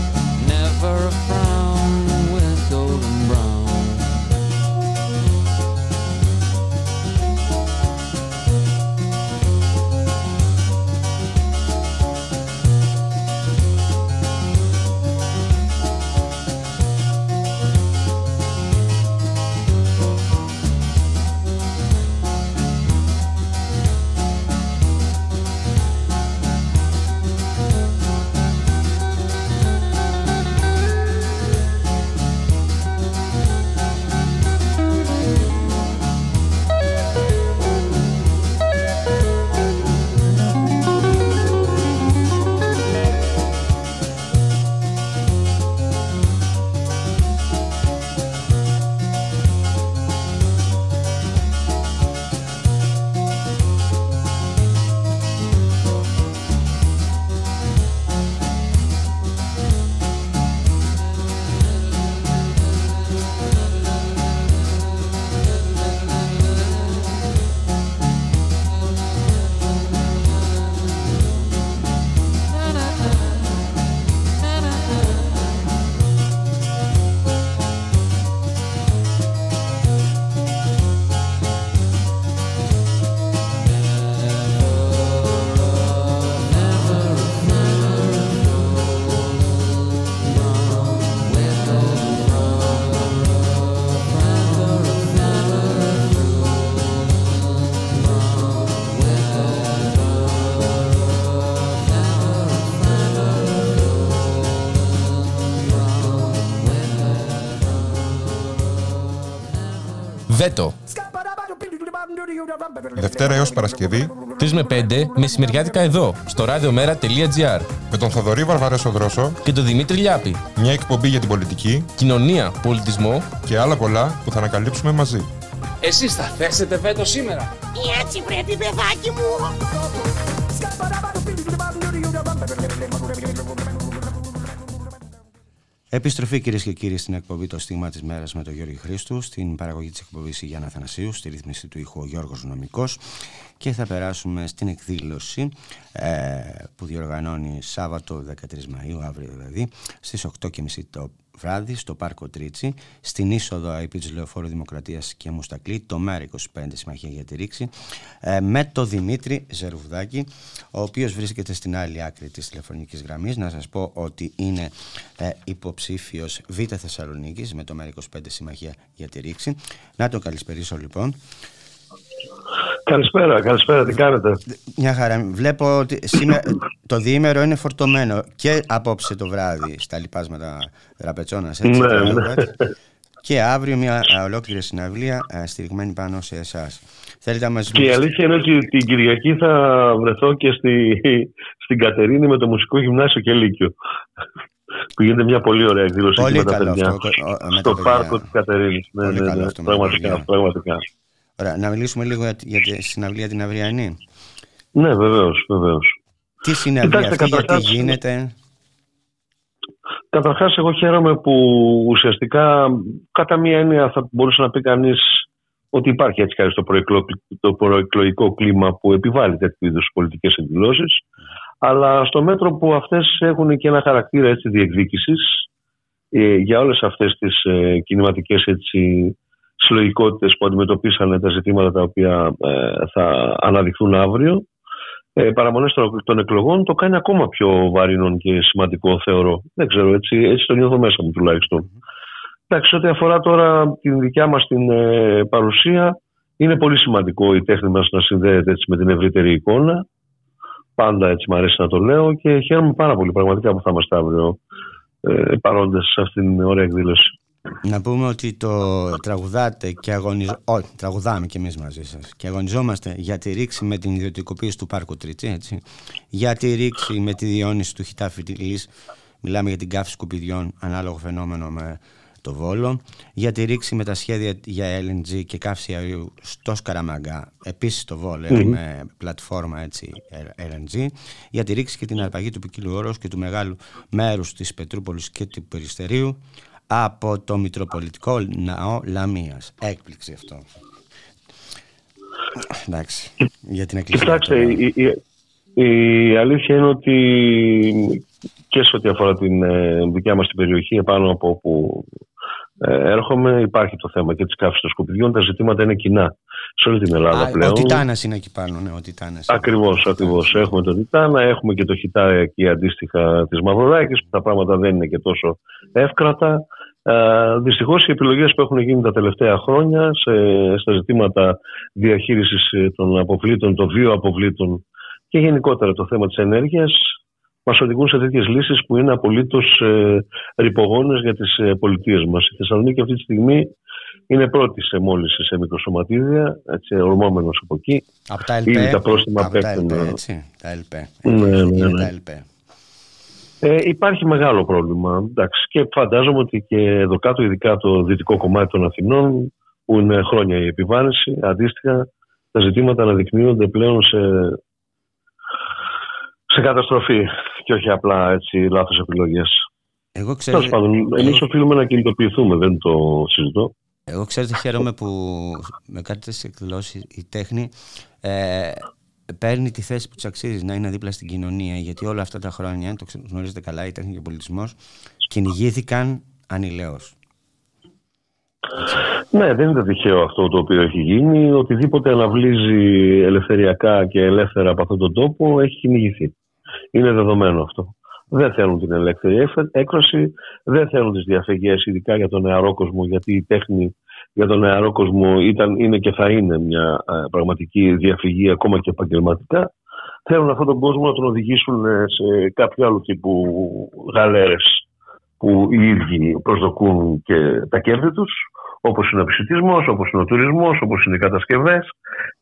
Βέτο. Δευτέρα έως Παρασκευή 3 με 5 μεσημεριάτικα εδώ, στο radiomera.gr. Με τον Θοδωρή Βαρβαρέσο Δρόσο Και τον Δημήτρη Λιάπη. Μια εκπομπή για την πολιτική, κοινωνία, πολιτισμό και άλλα πολλά που θα ανακαλύψουμε μαζί. Εσείς θα θέσετε βέτο σήμερα. Έτσι πρέπει παιδάκι μου. Επιστροφή κυρίες και κύριοι στην εκπομπή Το Στίγμα της Μέρας με τον Γιώργο Χρήστου, στην παραγωγή της εκπομπής Γιάννα Θανασίου, στη ρύθμιση του ήχου ο Γιώργος Νομικός και θα περάσουμε στην εκδήλωση ε, που διοργανώνει Σάββατο 13 Μαΐου, αύριο δηλαδή, στις 8.30 το βράδυ στο Πάρκο Τρίτσι, στην είσοδο επί της Λεωφόρου Δημοκρατίας και Μουστακλή, το ΜΕΡ 25 Συμμαχία για τη Ρήξη, ε, με το Δημήτρη Ζερουβδάκη, ο οποίος βρίσκεται στην άλλη άκρη της τηλεφωνικής γραμμής. Να σας πω ότι είναι ε, υποψήφιος Β Θεσσαλονίκης με το ΜΕΡ 25 Συμμαχία για τη Ρήξη. Να το καλησπερίσω λοιπόν. Καλησπέρα, καλησπέρα, τι κάνετε; Μια χαρά. Βλέπω ότι σήμερα το διήμερο είναι φορτωμένο και απόψε το βράδυ στα λοιπάσματα Ραπετσόνας. Έτσι, Ναι, ναι. Και αύριο μια ε, ολόκληρη συναυλία ε, στηριγμένη πάνω σε εσάς. Θέλετε να μας Και η αλήθεια είναι ότι την Κυριακή θα βρεθώ και στη, στην Κατερίνη με το Μουσικό Γυμνάσιο και Λύκειο. Που γίνεται μια πολύ ωραία εκδήλωση Πολύ εκεί με τα καλό παιδιά. αυτό, ο- με τα Στο παιδιά. πάρκο της Κατερίνης. Ναι, Πολύ ναι, καλό ναι, αυτό με τα πραγματικά, παιδιά. πραγματικά. Ωραία, να μιλήσουμε λίγο για, για τη συναυλία την αυριανή. Ναι, βεβαίως, βεβαίως. Τι συναυλία Κοιτάξτε, αυτή, γιατί καταρχάς- γίνεται; Καταρχάς, εγώ χαίρομαι που ουσιαστικά κατά μία έννοια θα μπορούσε να πει κανείς ότι υπάρχει έτσι κάτι στο προεκλο- το προεκλογικό κλίμα που επιβάλλει τέτοιου είδους πολιτικές εκδηλώσεις. Αλλά στο μέτρο που αυτές έχουν και ένα χαρακτήρα έτσι διεκδίκησης ε, για όλες αυτές τις ε, κινηματικές συλλογικότητες που αντιμετωπίσανε τα ζητήματα τα οποία ε, θα αναδειχθούν αύριο ε, παραμονές των, των εκλογών το κάνει ακόμα πιο βαρύνον και σημαντικό θεωρώ. Δεν ξέρω, έτσι, έτσι το νιώθω μέσα μου τουλάχιστον. Εντάξει, ό,τι αφορά τώρα την δικιά μας την ε, παρουσία, είναι πολύ σημαντικό η τέχνη μας να συνδέεται έτσι, με την ευρύτερη εικόνα. Πάντα έτσι μου αρέσει να το λέω και χαίρομαι πάρα πολύ πραγματικά που θα είμαστε αύριο ε, παρόντες σε αυτήν την ωραία εκδήλωση. Να πούμε ότι το τραγουδάτε και αγωνιζόμαστε. Όχι, τραγουδάμε κι εμείς μαζί σας. Και αγωνιζόμαστε για τη ρήξη με την ιδιωτικοποίηση του πάρκου Τρίτσι, έτσι. Για τη ρήξη με τη διόνυση του χιτά φυτιλή. Μιλάμε για την κάφη σκουπιδιών, ανάλογο φαινόμενο με το Βόλο. Για τη ρήξη με τα σχέδια για LNG και καύση αερίου στο Σκαραμαγκά. Επίσης το Βόλο, Μμμ. με πλατφόρμα έτσι, LNG. Για τη ρήξη και την αρπαγή του ποικίλου όρους και του μεγάλου μέρους της Πετρούπολης και του Περιστερίου από το Μητροπολιτικό Ναό Λαμίας. Έκπληξη αυτό. Εντάξει, για την εκκλησία. Κοιτάξτε, τώρα. η, η, η αλήθεια είναι ότι και σε ό,τι αφορά την ε, δικιά μας την περιοχή, επάνω από όπου ε, έρχομαι, υπάρχει το θέμα και της καύσης των σκουπιδιών. Τα ζητήματα είναι κοινά σε όλη την Ελλάδα Α, πλέον. Ο Τιτάνας είναι εκεί πάνω, ναι, ο Τιτάνας. Ακριβώς, ακριβώς. Έχουμε τον Τιτάνα, έχουμε και το χιτάκι αντίστοιχα της Μαυροδάκης, που τα πράγματα δεν είναι και τόσο εύκρατα. Ε, Δυστυχώς οι επιλογές που έχουν γίνει τα τελευταία χρόνια σε, στα ζητήματα διαχείρισης των αποβλήτων, των βιοαποβλήτων και γενικότερα το θέμα της ενέργειας μας οδηγούν σε τέτοιες λύσεις που είναι απολύτως ε, ρηπογόνες για τις ε, πολιτείες μας. Η Θεσσαλονίκη αυτή τη στιγμή είναι πρώτη σε μόλυνση σε μικροσωματίδια, έτσι, ορμόμενος από εκεί. Από τα Ήδη LP, τα πρόστιμα από τα πέφτουν. LP, έτσι, τα LP. Ναι, ναι, Είναι ναι. τα LP. Ε, υπάρχει μεγάλο πρόβλημα. Εντάξει, και φαντάζομαι ότι και εδώ κάτω, ειδικά το δυτικό κομμάτι των Αθηνών, που είναι χρόνια η επιβάρυνση, αντίστοιχα τα ζητήματα αναδεικνύονται πλέον σε, σε καταστροφή και όχι απλά έτσι λάθος επιλογές. Εγώ Τέλος ξέρετε, πάντων, εμείς οφείλουμε να κινητοποιηθούμε, δεν το συζητώ. εγώ ξέρετε χαίρομαι που με κάτι τέτοιες εκδηλώσεις η τέχνη ε, παίρνει τη θέση που της αξίζει να είναι δίπλα στην κοινωνία γιατί όλα αυτά τα χρόνια, το ξε- γνωρίζετε καλά, η τέχνη και ο πολιτισμός κυνηγήθηκαν ανηλαίως. Ναι, δεν είναι τυχαίο αυτό το οποίο έχει γίνει. Οτιδήποτε αναβλύζει ελευθεριακά και ελεύθερα από αυτόν τον τόπο έχει κυνηγηθεί. Είναι δεδομένο αυτό. Δεν θέλουν την ελεύθερη έφε- έκφραση, δεν θέλουν τις διαφυγές, ειδικά για τον νεαρό κόσμο, γιατί η τέχνη για τον νεαρό κόσμο ήταν, είναι και θα είναι μια ε, πραγματική διαφυγή ακόμα και επαγγελματικά. Θέλουν αυτόν τον κόσμο να τον οδηγήσουν ε, σε κάποιο άλλο τύπου γαλέρες που οι ίδιοι προσδοκούν και τα κέρδη τους όπως είναι ο επισητισμός, όπως είναι ο τουρισμός, όπως είναι οι κατασκευές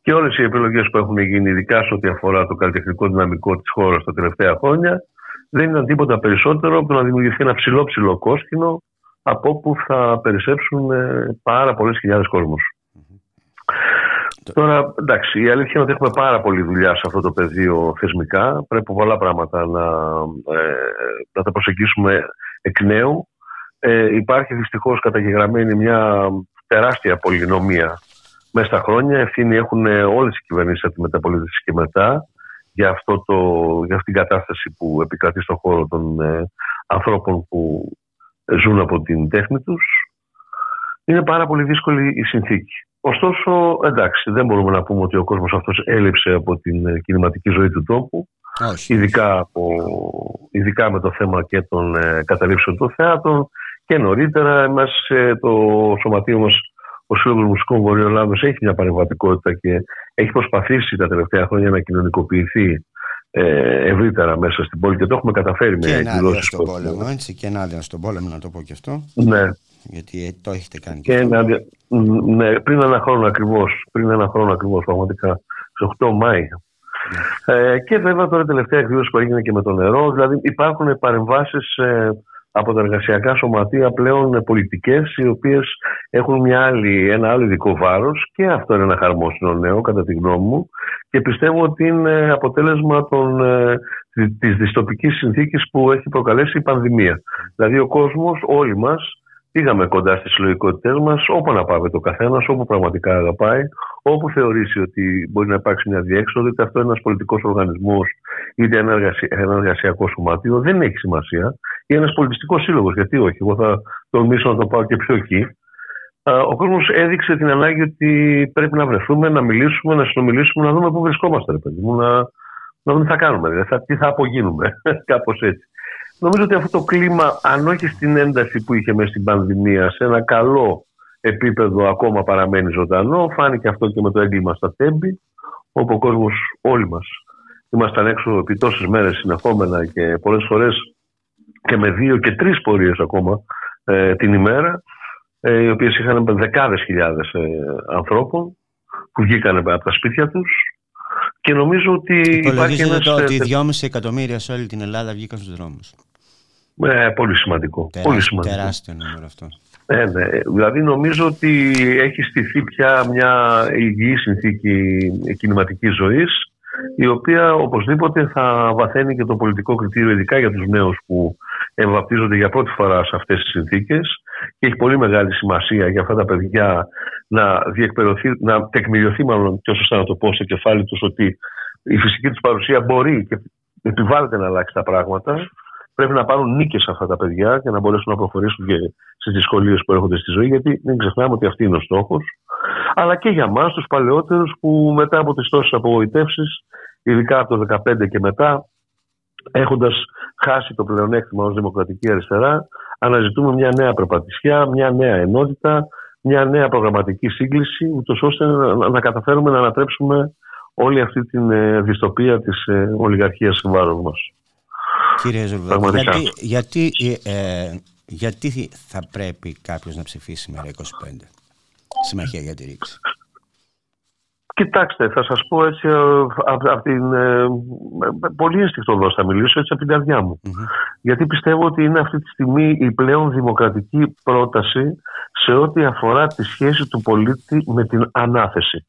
και όλες οι επιλογές που έχουν γίνει ειδικά σε ό,τι αφορά το καλλιτεχνικό δυναμικό της χώρας τα τελευταία χρόνια δεν ήταν τίποτα περισσότερο από το να δημιουργηθεί ένα ψηλό ψηλό κόσκινο από όπου θα περισσέψουν ε, πάρα πολλές χιλιάδες κόσμος. Τώρα, εντάξει, η αλήθεια είναι ότι έχουμε πάρα πολλή δουλειά σε αυτό το πεδίο θεσμικά. Πρέπει πολλά πράγματα να, ε, να τα προσεγγίσουμε εκ νέου. Ε, υπάρχει δυστυχώς καταγεγραμμένη μια τεράστια πολυνομία μέσα στα χρόνια. Ευθύνη έχουν όλες οι κυβερνήσεις από τη μεταπολίτευση και μετά για, αυτό το, για αυτήν την κατάσταση που επικρατεί στον χώρο των ε, ανθρώπων που ζουν από την τέχνη τους. Είναι πάρα πολύ δύσκολη η συνθήκη. Ωστόσο, εντάξει, δεν μπορούμε να πούμε ότι ο κόσμος αυτός έλειψε από την ε, κινηματική ζωή του τόπου. Ειδικά, από, ειδικά με το θέμα και των ε, καταλήψεων των θεάτρων και νωρίτερα εμάς ε, το σωματείο μας ο Σύλλογος Μουσικών Βορειοελλάδος έχει μια παρεμβατικότητα και έχει προσπαθήσει τα τελευταία χρόνια να κοινωνικοποιηθεί ε, ευρύτερα μέσα στην πόλη και το έχουμε καταφέρει και με ενάντια στον πόλεμο, έτσι, και ενάντια στον πόλεμο, να το πω και αυτό. Ναι. Γιατί ε, το έχετε κάνει και, και ενάντια, ναι, πριν ένα χρόνο ακριβώς, πριν ένα χρόνο ακριβώς, πραγματικά, σε 8 Μάη. Ναι. Ε, και βέβαια τώρα τελευταία εκδήλωση που έγινε και με το νερό, δηλαδή υπάρχουν παρεμβάσεις ε, από τα εργασιακά σωματεία πλέον πολιτικές, οι οποίες έχουν μια άλλη, ένα άλλο ειδικό βάρος και αυτό είναι ένα χαρμόσυνο νέο κατά τη γνώμη μου και πιστεύω ότι είναι αποτέλεσμα των, ε, της δυστοπικής συνθήκης που έχει προκαλέσει η πανδημία. Δηλαδή ο κόσμος, όλοι μας, πήγαμε κοντά στις συλλογικότητές μας, όπου να πάει το καθένας, όπου πραγματικά αγαπάει, όπου θεωρήσει ότι μπορεί να υπάρξει μια διέξοδο, είτε αυτό είναι ένας πολιτικός οργανισμός, είτε ένα, ένα εργασιακό σωματείο, δεν έχει σημασία. Ή ένας πολιτιστικός σύλλογος, γιατί όχι, εγώ θα τολμήσω να το πάω και πιο εκεί. Ο κόσμος έδειξε την ανάγκη ότι πρέπει να βρεθούμε, να μιλήσουμε, να συνομιλήσουμε, να δούμε πού βρισκόμαστε, ρε παιδί μου, να, να δούμε τι θα κάνουμε, δηλαδή, τι θα απογίνουμε, κάπως έτσι. Νομίζω ότι αυτό το κλίμα, αν όχι στην ένταση που είχε μέσα στην πανδημία, σε ένα καλό επίπεδο ακόμα παραμένει ζωντανό. Φάνηκε αυτό και με το έγκλημα στα Τέμπη, όπου ο κόσμος, όλοι μας, ήμασταν έξω επί τόσες μέρες συνεχόμενα και πολλές φορές και με δύο και τρεις πορείες ακόμα ε, την ημέρα, ε, οι οποίες είχαν δεκάδες χιλιάδες ε, ανθρώπων που βγήκαν από τα σπίτια τους. Και νομίζω ότι υπάρχει ένας... το ότι 2,5 εκατομμύρια σε όλη την Ελλάδα βγήκαν στους δρόμους. Ε, πολύ σημαντικό. Τεράστιο, πολύ σημαντικό. τεράστιο νούμερο αυτό. Ε, ναι. Δηλαδή νομίζω ότι έχει στηθεί πια μια υγιή συνθήκη κινηματικής ζωής η οποία οπωσδήποτε θα βαθαίνει και το πολιτικό κριτήριο ειδικά για τους νέους που εμβαπτίζονται για πρώτη φορά σε αυτές τις συνθήκες και έχει πολύ μεγάλη σημασία για αυτά τα παιδιά να διεκπαιρωθεί, να τεκμηριωθεί μάλλον πιο σωστά να το πω στο κεφάλι τους ότι η φυσική τους παρουσία μπορεί και επιβάλλεται να αλλάξει τα πράγματα πρέπει να πάρουν νίκες αυτά τα παιδιά και να μπορέσουν να προχωρήσουν και στις δυσκολίες που έρχονται στη ζωή, γιατί δεν ξεχνάμε ότι αυτή είναι ο στόχος. Αλλά και για εμά, τους παλαιότερους, που μετά από τις τόσες απογοητεύσεις, ειδικά από το 2015 και μετά, έχοντας χάσει το πλεονέκτημα ως δημοκρατική αριστερά, αναζητούμε μια νέα προπατησιά, μια νέα ενότητα, μια νέα προγραμματική σύγκληση, ούτως ώστε να, να καταφέρουμε να ανατρέψουμε όλη αυτή την ε, δυστοπία της ε, ολιγαρχίας σε βάρος μας. Κύριε Ζουρβέλη, γιατί, γιατί, ε, γιατί θα πρέπει κάποιος να ψηφίσει μέρα 25 Συμμαχία για τη ρήξη. Κοιτάξτε, θα σας πω έτσι από την, ε, πολύ αισθηκτοδός θα μιλήσω έτσι από την καρδιά μου. Γιατί πιστεύω ότι είναι αυτή τη στιγμή η πλέον δημοκρατική πρόταση σε ό,τι αφορά τη σχέση του πολίτη με την ανάθεση.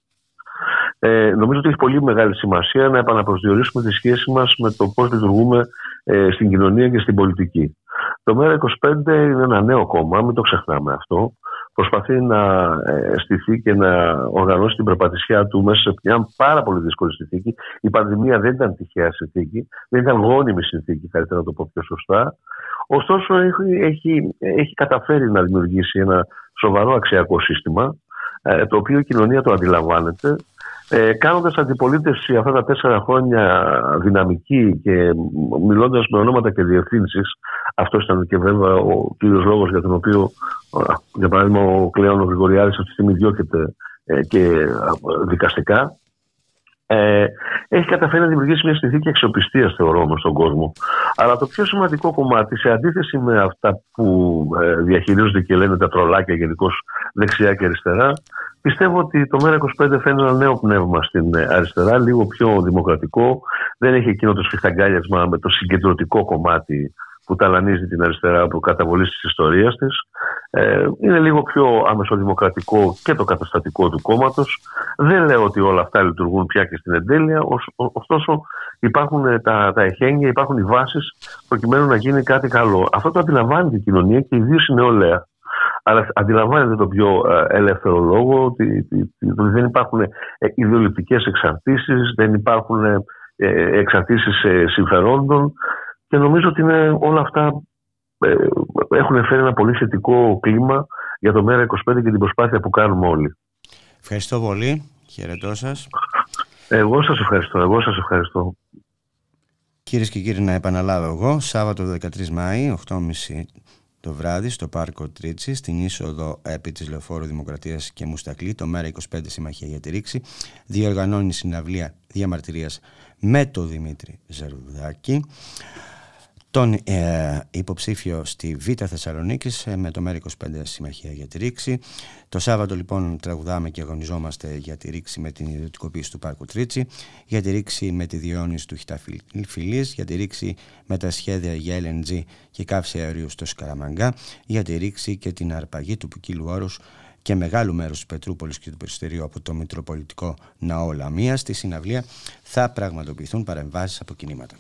Ε, νομίζω ότι έχει πολύ μεγάλη σημασία να επαναπροσδιορίσουμε τη σχέση μας με το πώς λειτουργούμε ε, στην κοινωνία και στην πολιτική. Το ΜΕΡΑ25 είναι ένα νέο κόμμα, μην το ξεχνάμε αυτό. Προσπαθεί να ε, στηθεί και να οργανώσει την περπατησιά του μέσα σε μια πάρα πολύ δύσκολη συνθήκη. Η πανδημία δεν ήταν τυχαία συνθήκη, δεν ήταν γόνιμη συνθήκη, καλύτερα να το πω πιο σωστά. Ωστόσο, έχει, έχει, έχει καταφέρει να δημιουργήσει ένα σοβαρό αξιακό σύστημα, ε, το οποίο η κοινωνία το αντιλαμβάνεται. Ε, κάνοντας αντιπολίτευση αυτά τα τέσσερα χρόνια δυναμική και μιλώντας με ονόματα και διευθύνσεις, αυτό ήταν και βέβαια ο κύριος λόγος για τον οποίο, για παράδειγμα, ο Κλέον ο Γρηγοριάδης αυτή τη στιγμή διώκεται ε, και δικαστικά, ε, έχει καταφέρει να δημιουργήσει μια συνθήκη αξιοπιστίας, θεωρώ, όμως στον κόσμο. Αλλά το πιο σημαντικό κομμάτι, σε αντίθεση με αυτά που ε, διαχειρίζονται και λένε τα τρολάκια γενικώς δεξιά και αριστερά, πιστεύω ότι το ΜΕΡΑ25 φαίνεται ένα νέο πνεύμα στην ε, αριστερά, λίγο πιο δημοκρατικό. Δεν έχει εκείνο το σφιχταγκάλιασμα με το συγκεντρωτικό κομμάτι που ταλανίζει την αριστερά από καταβολής της ιστορίας της. Ε, είναι λίγο πιο αμεσοδημοκρατικό και το καταστατικό του κόμματος. Δεν λέω ότι όλα αυτά λειτουργούν πια και στην εντέλεια, ωστόσο υπάρχουν τα, τα εχέγγυα, υπάρχουν οι βάσεις προκειμένου να γίνει κάτι καλό. Αυτό το αντιλαμβάνεται η κοινωνία και ιδίω η νεολαία. Αλλά αντιλαμβάνεται το πιο ε, ελεύθερο λόγο ότι, δεν υπάρχουν ε, ιδεολειπτικέ εξαρτήσεις, δεν υπάρχουν εξαρτήσεις συμφερόντων και νομίζω ότι είναι όλα αυτά ε, έχουν φέρει ένα πολύ θετικό κλίμα για το ΜΕΡΑ25 και την προσπάθεια που κάνουμε όλοι. Ευχαριστώ πολύ. Χαιρετώ σας. Εγώ σας ευχαριστώ. Εγώ σας ευχαριστώ. Κυρίες και κύριοι, να επαναλάβω εγώ, Σάββατο 13 Μάη, 8.30 το βράδυ στο πάρκο Τρίτσι, στην είσοδο επί της Λεωφόρου Δημοκρατίας και Μουστακλή, το ΜΕΡΑ25 Συμμαχία για τη Ρήξη, διοργανώνει συναυλία διαμαρτυρίας με τον Δημήτρη Ζερουδάκη τον ε, υποψήφιο στη Β' Θεσσαλονίκη ε, με το ΜΕΡΑ25 Συμμαχία για τη Ρήξη. Το Σάββατο λοιπόν τραγουδάμε και αγωνιζόμαστε για τη ρήξη με την ιδιωτικοποίηση του Πάρκου Τρίτσι, για τη ρήξη με τη διόνυση του Χιταφιλής, για τη ρήξη με τα σχέδια για LNG και καύση αερίου στο Σκαραμαγκά, για τη ρήξη και την αρπαγή του ποικίλου όρους και μεγάλου μέρους της Πετρούπολης και του Περιστερίου από το Μητροπολιτικό Ναό Λαμίας. Στη συναυλία θα πραγματοποιηθούν παρεμβάσεις από κινήματα.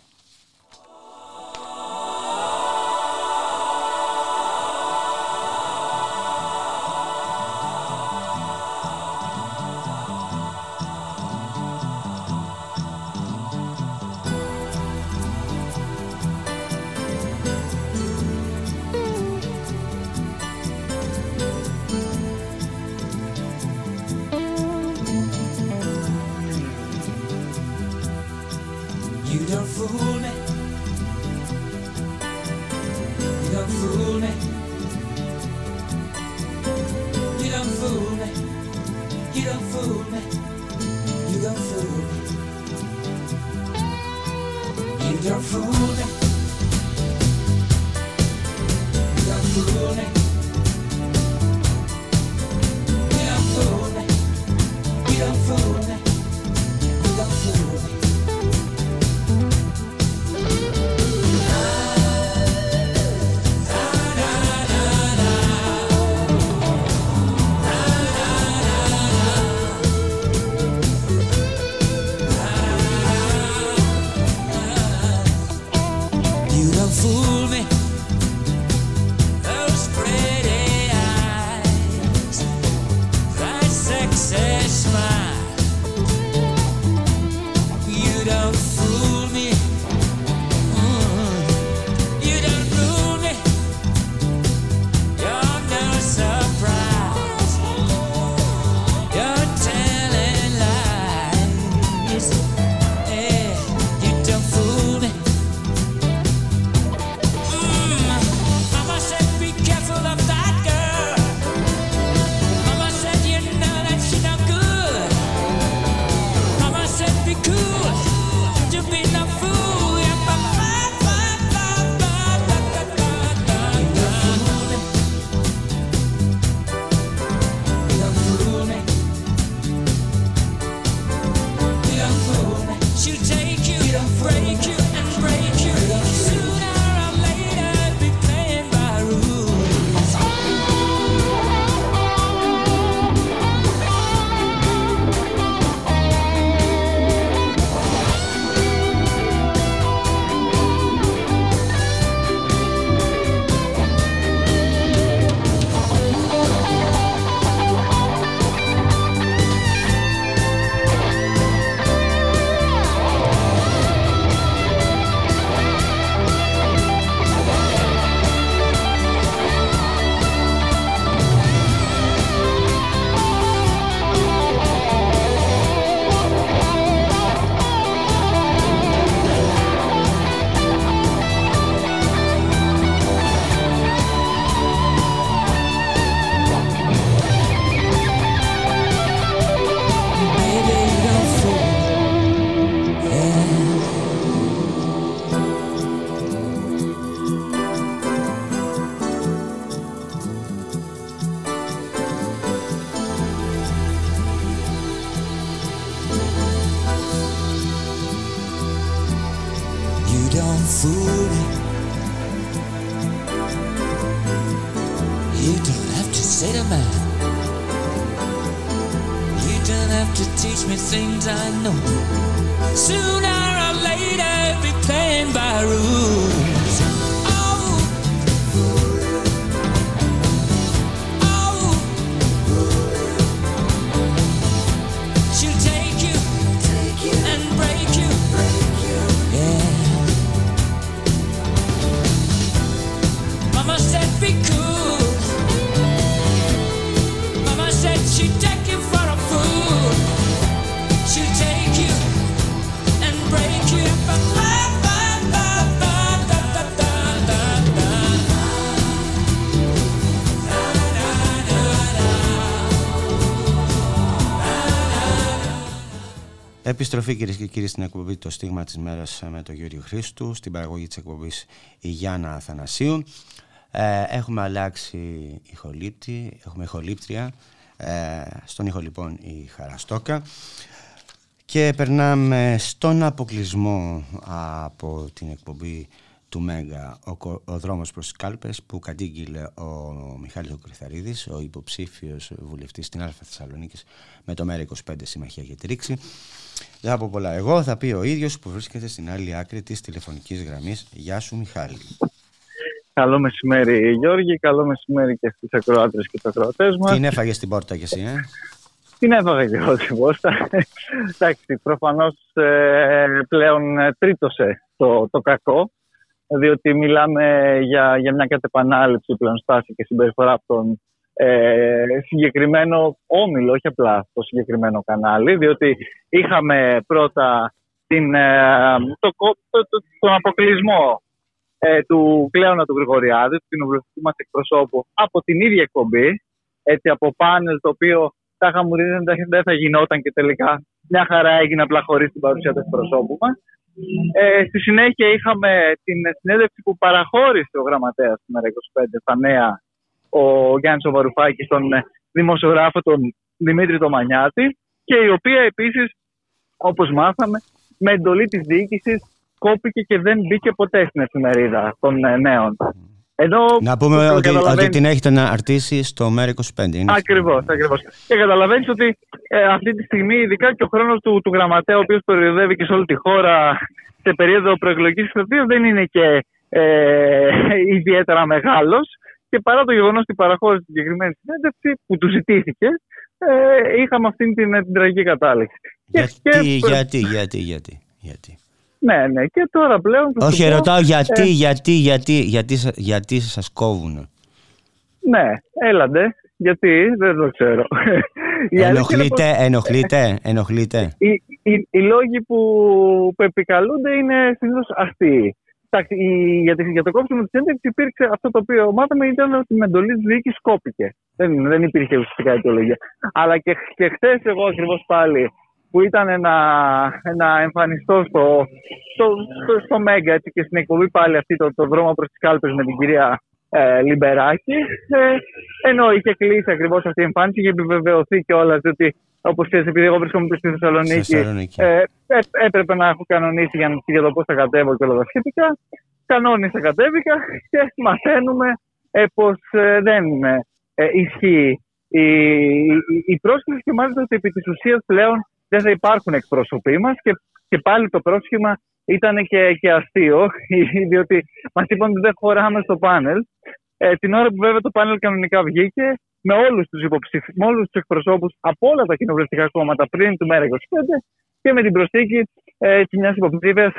Επιστροφή κυρίες και κύριοι στην εκπομπή Το Στίγμα της Μέρας με τον Γιώργο Χρήστου, στην παραγωγή της εκπομπής η Γιάννα Αθανασίου. Ε, έχουμε αλλάξει ηχολήπτη, έχουμε ηχολήπτρια. Ε, στον ήχο λοιπόν η Χαραστόκα. Και περνάμε στον αποκλεισμό από την εκπομπή του Μέγα ο, κο- ο δρόμος προς τις κάλπες που κατήγγειλε ο Μιχάλης Οκριθαρίδης, ο υποψήφιος βουλευτής στην Αλφα Θεσσαλονίκης με το ΜΕΡΑ25 Συμμαχία για τη Ρήξη. Δεν θα πω πολλά εγώ, θα πει ο ίδιος που βρίσκεται στην άλλη άκρη της τηλεφωνικής γραμμής. Γεια σου Μιχάλη. Καλό μεσημέρι Γιώργη, καλό μεσημέρι και στις ακροάτρες και τους ακροατές μας. Την έφαγες στην πόρτα κι εσύ, ε; Την έφαγα και εγώ την πόρτα. Εντάξει, προφανώς ε, πλέον ε, τρίτωσε το, το κακό, διότι μιλάμε για, για μια κατεπανάληψη πλέον στάση και συμπεριφορά από τον ε, συγκεκριμένο όμιλο, όχι απλά το συγκεκριμένο κανάλι, διότι είχαμε πρώτα την, ε, το, κο- το- το- τον αποκλεισμό ε, του Κλέωνα του Γρηγοριάδη, του κοινοβουλευτικού μας εκπροσώπου, από την ίδια εκπομπή. Έτσι, από πάνελ το οποίο τα χαμουρίδια δεν, θα- δεν θα γινόταν και τελικά μια χαρά έγινε απλά χωρίς την παρουσία του εκπροσώπου μας. Ε, στη συνέχεια είχαμε την συνέντευξη που παραχώρησε ο γραμματέας του ΜΕΡΑ25 στα νέα, ο Γιάννης Οβαρουφάκη, στον ε, δημοσιογράφο τον Δημήτρη Τομανιάτη και η οποία επίσης, όπως μάθαμε, με εντολή της διοίκησης κόπηκε και δεν μπήκε ποτέ στην εφημερίδα των ε, νέων. Ενώ, Να πούμε το ότι, ότι καταλαβαίνεις- την έχετε να αρτήσει στο ΜΕΡΑ25. Είναι Ακριβώς, ακριβώς. Και καταλαβαίνεις ότι ε, αυτή τη στιγμή, ειδικά και ο χρόνος του, του γραμματέα, ο οποίος περιοδεύει και σε όλη τη χώρα σε περίοδο προεκλογικής εκστρατεία, δεν είναι και ε, ιδιαίτερα μεγάλος. Και παρά το γεγονός ότι παραχώρησε την συγκεκριμένη συνέντευξη που του ζητήθηκε, ε, είχαμε αυτή την, την τραγική κατάληξη. Γιατί, και- γιατί, γιατί, γιατί, γιατί. Ναι, ναι. Και τώρα πλέον. θα σου Όχι, πω, ρωτάω γιατί, ε, γιατί, γιατί, γιατί, σα- γιατί σας κόβουν. Ναι, έλαντε. Γιατί, δεν το ξέρω. Η αλήθεια είναι πως- Ενοχλείτε, ενοχλείτε, ενοχλείτε. οι, οι, οι λόγοι που, που επικαλούνται είναι συνήθως αστείοι. Εντάξει, η- για, τη- για το κόψιμο της ένταξης υπήρξε αυτό το οποίο μάθαμε ήταν ότι με εντολή της διοίκηση κόπηκε. Δεν, δεν υπήρχε ουσιαστικά αιτιολογία. Αλλά και, και χθες εγώ ακριβώς πάλι που ήταν να, να εμφανιστώ στο, στο, στο, στο Μέγκα έτσι, και στην εκπομπή πάλι αυτή το, το δρόμο προς τις κάλπες με την κυρία ε, Λιμπεράκη ε, ενώ είχε κλείσει ακριβώς αυτή η εμφάνιση είχε επιβεβαιωθεί κιόλας ότι όπως ξέρεις επειδή εγώ βρίσκομαι στη Θεσσαλονίκη, Στη Θεσσαλονίκη. ε, έ- έπρεπε να έχω κανονίσει για, να- για το πώς θα κατέβω και όλα τα σχετικά κανόνισα κατέβηκα και μαθαίνουμε ε, πως ε, δεν ε, ισχύει η, η, η πρόσκληση και μάλιστα ότι επί της ουσίας πλέον δεν θα υπάρχουν εκπρόσωποι μας και, και πάλι το πρόσχημα ήταν και, και αστείο διότι μας είπαν ότι δεν χωράμε στο πάνελ ε, την ώρα που βέβαια το πάνελ κανονικά βγήκε με όλους τους υποψήφιους, με όλους τους εκπροσώπους από όλα τα κοινοβουλευτικά κόμματα πριν του ΜΕΡΑ25 και με την προσθήκη ε, τη μιας υποψήφιας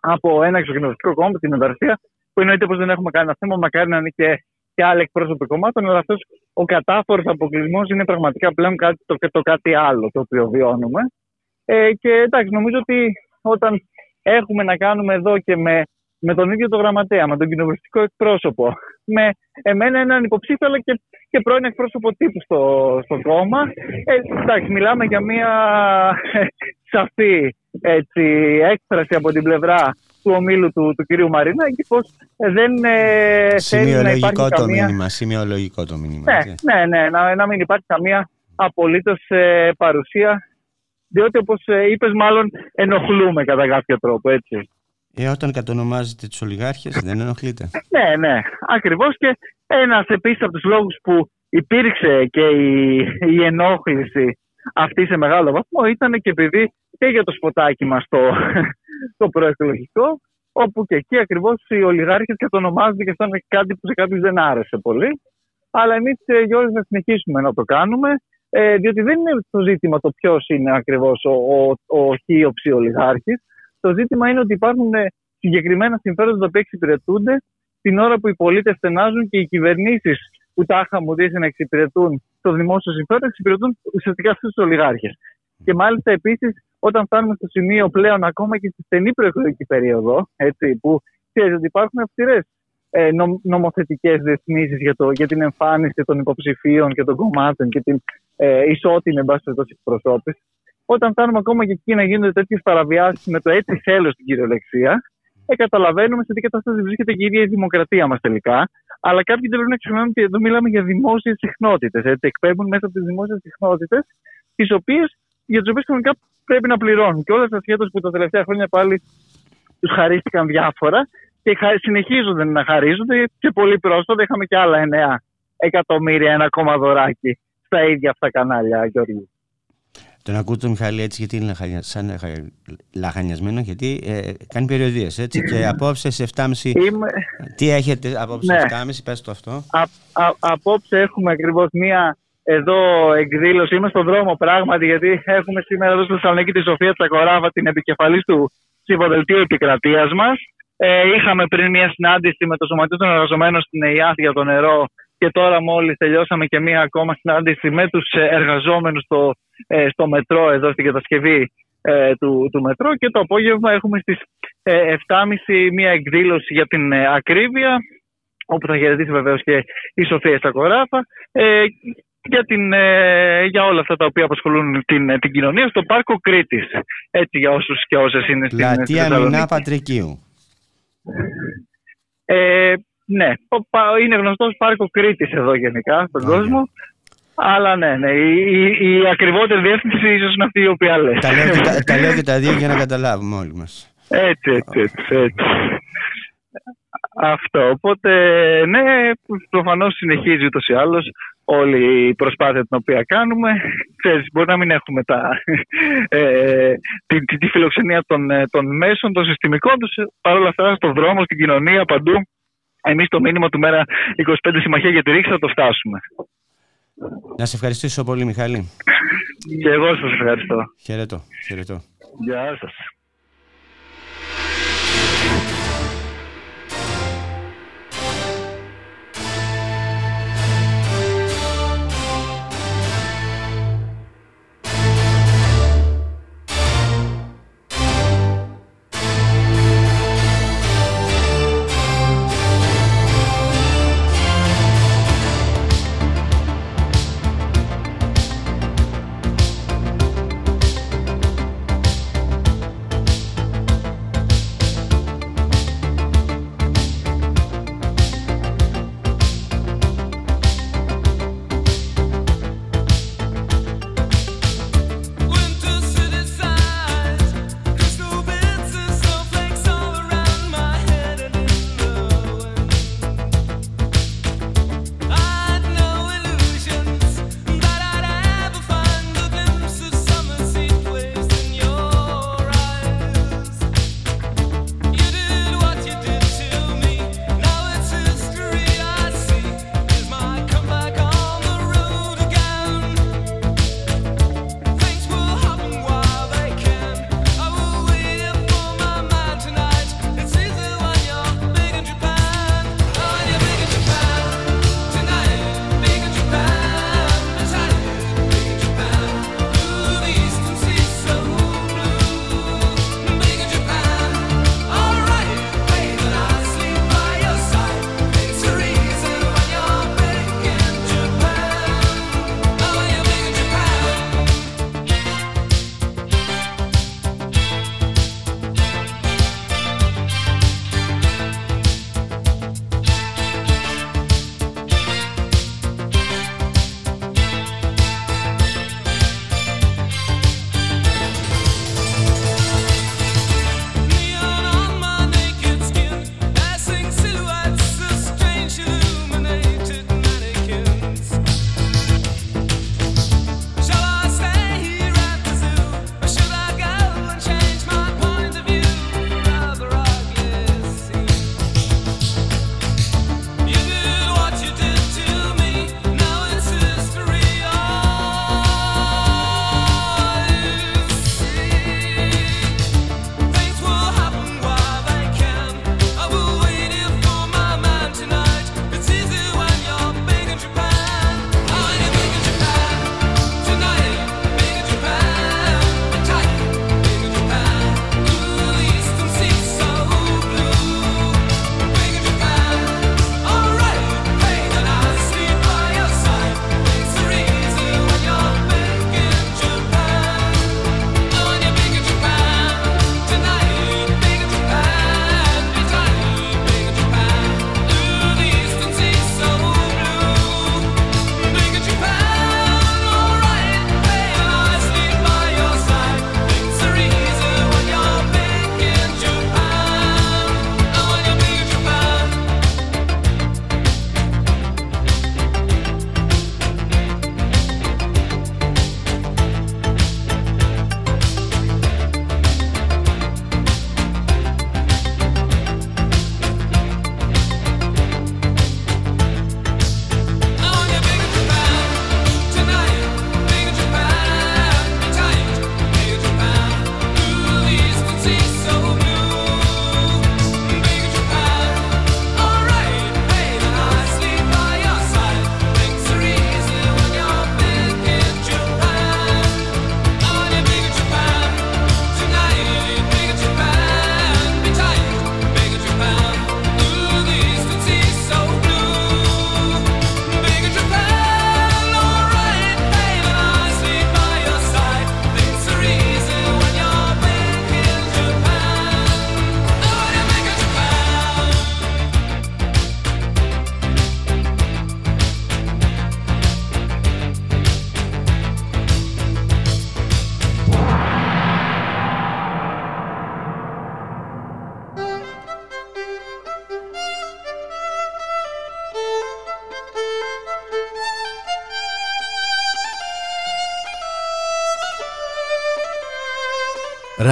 από ένα εξοκοινοβουλευτικό κόμμα, την Ανταρσία, που εννοείται πως δεν έχουμε κανένα θέμα, μακάρι να είναι και, και άλλοι εκπρόσωποι κομμάτων, αλλά αυτός ο κατάφορος αποκλεισμός είναι πραγματικά πλέον κάτι, το, το κάτι άλλο το οποίο βιώνουμε. Ε, και εντάξει, νομίζω ότι όταν έχουμε να κάνουμε εδώ και με, με τον ίδιο το γραμματέα, με τον κοινοβουλευτικό εκπρόσωπο, με εμένα έναν υποψήφιο αλλά και, και πρώην εκπρόσωπο τύπου στο, στο κόμμα, ε, εντάξει, μιλάμε για μια ε, σαφή έτσι, έκφραση από την πλευρά του ομίλου του, του κυρίου Μαρινάκη πως ε, δεν ε, θέλει να υπάρχει Σημειολογικό το καμία... μήνυμα, σημειολογικό το μήνυμα. Ναι, έτσι. ναι, ναι, να, να μην υπάρχει καμία απολύτως ε, παρουσία διότι όπως ε, είπες μάλλον ενοχλούμε κατά κάποιο τρόπο, έτσι. Ε, όταν κατονομάζετε τους ολιγάρχες δεν ενοχλείτε. Ναι, ναι, ακριβώς και ένας επίσης από τους λόγους που υπήρξε και η, η ενόχληση αυτή σε μεγάλο βαθμό ήταν και επειδή και για το σποτάκι μας το, το προεκλογικό όπου και εκεί ακριβώς οι ολιγάρχες κατονομάζονται και αυτό είναι κάτι που σε κάποιους δεν άρεσε πολύ αλλά εμείς ε, Γιώργος θα συνεχίσουμε να το κάνουμε ε, διότι δεν είναι το ζήτημα το ποιος είναι ακριβώς ο, ο, ο χίοψη ολιγάρχης το ζήτημα είναι ότι υπάρχουν ε, συγκεκριμένα συμφέροντα τα οποία εξυπηρετούνται την ώρα που οι πολίτες στενάζουν και οι κυβερνήσεις που τάχα μου δείχνουν να εξυπηρετούν το δημόσιο συμφέρον, εξυπηρετούν ουσιαστικά αυτούς τους ολιγάρχες. Και μάλιστα επίσης, όταν φτάνουμε στο σημείο πλέον ακόμα και στη στενή προεκλογική περίοδο, έτσι, που ξέρετε ότι υπάρχουν αυστηρές ε, νο, νομοθετικές ρυθμίσεις για, το- για την εμφάνιση των υποψηφίων και των κομμάτων και την ε, ισότιμη εν πάση περιπτώσει εκπροσώπηση. Όταν φτάνουμε ακόμα και εκεί να γίνονται τέτοιες παραβιάσεις με το έτσι θέλω στην κυριολεξία, ε, καταλαβαίνουμε σε τι κατάσταση βρίσκεται και η ίδια η δημοκρατία μας τελικά. Αλλά κάποιοι δεν πρέπει να ξεχνάμε ότι εδώ μιλάμε για δημόσιες συχνότητες. Εκπέμπουν μέσα από τις δημόσιες συχνότητες, για τις οποίες κανονικά πρέπει να πληρώνουν. Και όλα ασχέτως που τα τελευταία χρόνια πάλι τους χαρίστηκαν διάφορα και χα- συνεχίζονται να χαρίζονται. Και πολύ πρόσφατα είχαμε και άλλα 9 εκατομμύρια, ένα ακόμα δωράκι στα ίδια αυτά κανάλια, Γιώργη. Τον ακούτε τον Μιχάλη έτσι γιατί είναι λαχανια- σαν λαχα- λαχανιασμένο γιατί ε, κάνει περιοδίες έτσι και απόψε σε 7.30 Είμαι... τι έχετε απόψε Ναι. σε 7.30 πες το αυτό Α, α, απόψε έχουμε ακριβώς μία εδώ εκδήλωση. Είμαι στον δρόμο πράγματι, γιατί έχουμε σήμερα εδώ στη Θεσσαλονίκη τη Σοφία Τσακοράβα, την επικεφαλής του ψηφοδελτίου επικρατείας μας. Ε, είχαμε πριν μία συνάντηση με το Σωματείο των Εργαζομένων στην ΕΙΑΘ για το νερό και τώρα μόλις τελειώσαμε και μία ακόμα συνάντηση με τους ε, εργαζόμενους στο, ε, στο μετρό εδώ στην κατασκευή ε, του, του μετρό και το απόγευμα έχουμε στις ε, 7.30 μία εκδήλωση για την ε, ακρίβεια όπου θα χαιρετήσει βεβαίως και η Σοφία Στακοράφα, ε, για, την, ε, για όλα αυτά τα οποία απασχολούν την, ε, την κοινωνία στο πάρκο Κρήτης. Έτσι για όσους και όσες είναι στην, στην Πλατεία Θεσσαλονίκη. Μινά Πατρικίου Ε, ναι, πο- πα- είναι γνωστός πάρκο Κρήτης εδώ γενικά στον κόσμο. Αλλά ναι, ναι, η, η, η ακριβότερη διεύθυνση ίσως είναι αυτή η οποία λες. τα, λέω και τα, τα λέω και τα δύο για να καταλάβουμε όλοι μας Έτσι, έτσι, έτσι, έτσι. Αυτό. Οπότε, ναι, προφανώς συνεχίζει ούτως ή άλλως όλη η προσπάθεια την οποία κάνουμε. Ξέρεις, μπορεί να μην έχουμε τα, ε, τη, τη, τη φιλοξενία των, ε, των μέσων, των συστημικών τους. Παρ' όλα αυτά, στον δρόμο, στην κοινωνία, παντού, εμείς το μήνυμα του Μέρα 25 Συμμαχία για τη Ρήξη θα το φτάσουμε. Να σε ευχαριστήσω πολύ Μιχάλη Και εγώ σας ευχαριστώ. Χαιρετώ, χαιρετώ. Γεια σας.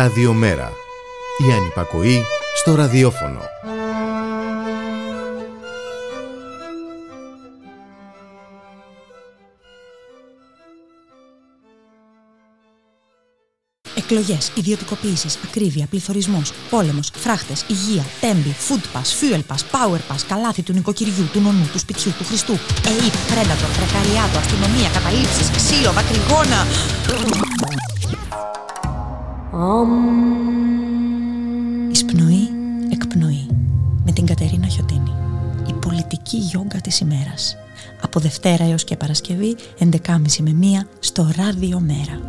Ραδιομέρα. Η ανυπακοή στο ραδιόφωνο. Εκλογές, ιδιωτικοποιήσει, ακρίβεια, πληθωρισμός, πόλεμος, φράχτες, υγεία, τέμπη, food pass, fuel pass, power pass, καλάθι του νοικοκυριού, του νονού, του σπιτιού, του Χριστού, ΕΕΠ, πρέντατρο, πρεκαριάτο, αστυνομία, καταλήψεις, ξύλο, δακρυγόνα. Εισπνοή, εκπνοή. Με την Κατερίνα Χιωτίνη. Η πολιτική γιόγκα της ημέρας. Από Δευτέρα έως και Παρασκευή, 11.30 με 1 στο Ράδιο Μέρα.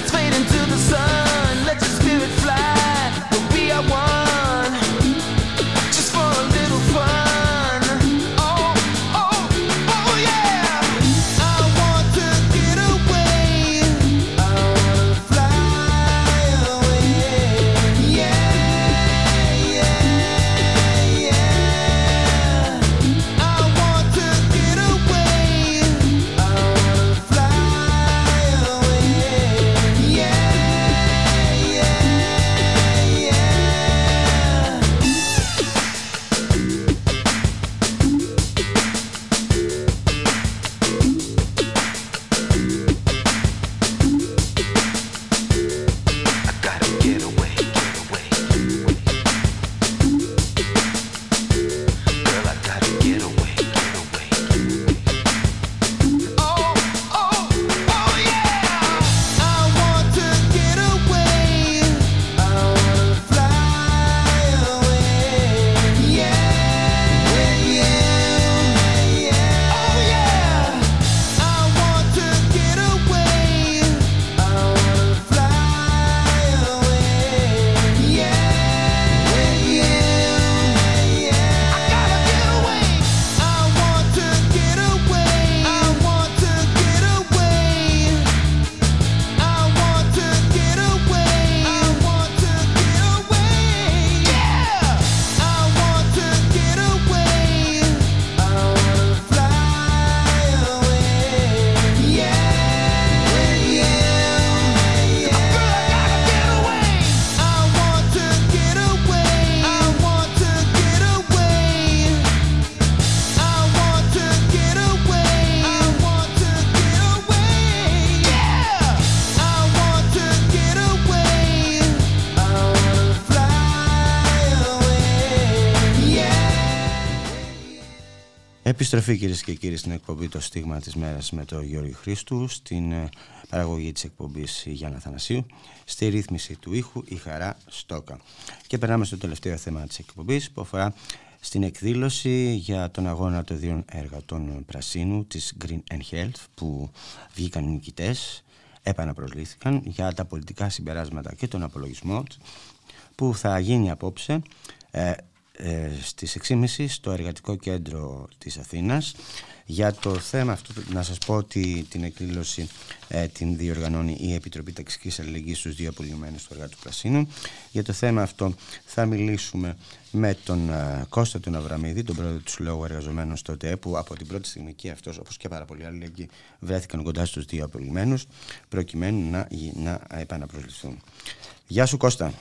that's fading too Επιστροφή κυρίες και κύριοι στην εκπομπή Το Στίγμα της Μέρας με τον Γιώργο Χρήστου, στην ε, παραγωγή της εκπομπής η Γιάννα Θανασίου, στη ρύθμιση του ήχου η Χαρά Στόκα. Και περνάμε στο τελευταίο θέμα της εκπομπής που αφορά στην εκδήλωση για τον αγώνα των δύο εργατών Πρασίνου της Green and Health που βγήκαν νικητές, επαναπροσλήθηκαν για τα πολιτικά συμπεράσματα και τον απολογισμό τους, που θα γίνει απόψε ε, ε, στις 6.30 στο Εργατικό Κέντρο της Αθήνας. Για το θέμα αυτό να σας πω ότι την εκδήλωση ε, την διοργανώνει η Επιτροπή Ταξικής Αλληλεγγύης στους δύο απολυμμένους του Εργάτου Πρασίνου. Για το θέμα αυτό θα μιλήσουμε με τον ε, Κώστα τον Αβραμίδη, τον πρόεδρο του Συλλόγου Εργαζομένων στο ΤΕ, που από την πρώτη στιγμή και αυτός, όπως και πάρα πολλοί άλλοι εκεί, βρέθηκαν κοντά στους δύο απολυμμένους, προκειμένου να, να επαναπροσληφθούν. Γεια σου Κώστα.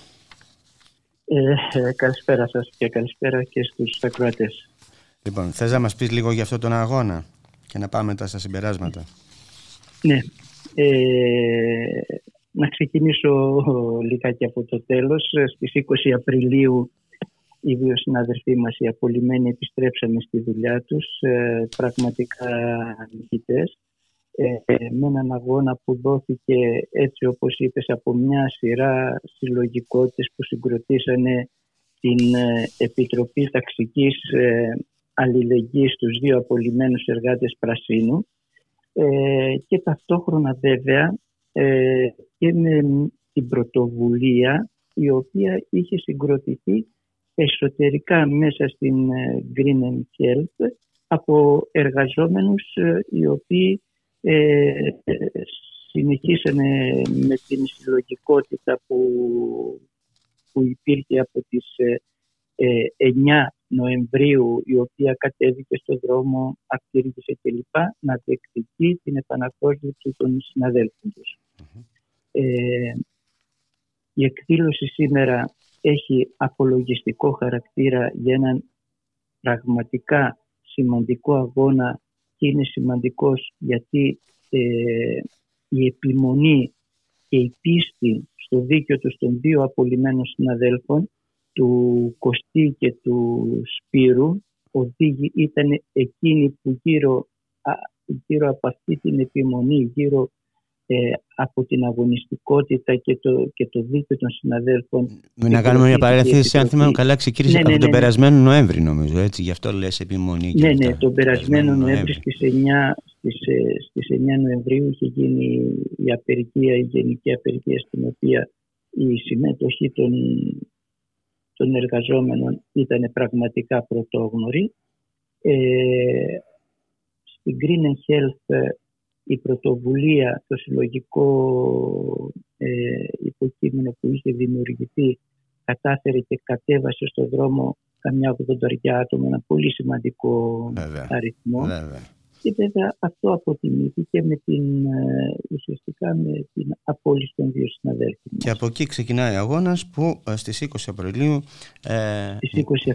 Ε, ε, καλησπέρα σας και καλησπέρα και στους ακροατές. Λοιπόν, θες να μας πεις λίγο για αυτόν τον αγώνα και να πάμε μετά στα συμπεράσματα. Ναι. Ε, να ξεκινήσω λιγάκι από το τέλος. Στις 20 Απριλίου οι δύο συναδελφοί μας οι απολυμμένοι επιστρέψαμε στη δουλειά τους ε, πραγματικά νικητές ε, με έναν αγώνα που δόθηκε έτσι όπως είπες από μια σειρά συλλογικότητες που συγκροτήσανε την ε, Επιτροπή Ταξικής ε, Αλληλεγγύης στους δύο απολυμμένους εργάτες Πρασίνου. Ε, και ταυτόχρονα βέβαια ε, και με την πρωτοβουλία η οποία είχε συγκροτηθεί εσωτερικά μέσα στην ε, Green and Health από εργαζόμενους ε, οι οποίοι ε, συνεχίσανε με την συλλογικότητα που, που υπήρχε από τις ε, 9 Νοεμβρίου η οποία κατέβηκε στο δρόμο, ακτήρισε κλπ. να διεκδικεί την επαναπρόσληψη των συναδέλφων τους. Ε, η εκδήλωση σήμερα έχει απολογιστικό χαρακτήρα για έναν πραγματικά σημαντικό αγώνα και είναι σημαντικός γιατί ε, η επιμονή και η πίστη στο δίκαιο του των δύο απολυμμένων συναδέλφων του Κωστή και του Σπύρου οδήγη ήταν εκείνοι που γύρω, α, γύρω από αυτή την επιμονή, γύρω ε, από την αγωνιστικότητα και το, και το δίκαιο των συναδέλφων. Να κάνουμε μια παρένθεση, αν θυμάμαι καλά, ξεκίνησε Ναι, ναι, από ναι, τον ναι. περασμένο Νοέμβρη, νομίζω. Έτσι, γι' αυτό λες επιμονή. και Ναι, αυτά. ναι, τον περασμένο Νοέμβρη Νοέμβρη. στις 9, στις, ε, στις 9 Νοεμβρίου είχε γίνει η απεργία, η γενική απεργία στην οποία η συμμετοχή των, των εργαζόμενων ήταν πραγματικά πρωτόγνωρη. Ε, στην Green and Health ε, η πρωτοβουλία, το συλλογικό ε, υποκείμενο που είχε δημιουργηθεί κατάφερε και κατέβασε στο δρόμο καμιά 80 άτομα, ένα πολύ σημαντικό αριθμό. Και βέβαια αυτό αποτιμήθηκε με την, ε, ουσιαστικά με την απόλυση των δύο συναδέλφων. Και από εκεί ξεκινάει ο αγώνας που ε, στις 20 Απριλίου ε, Στις 20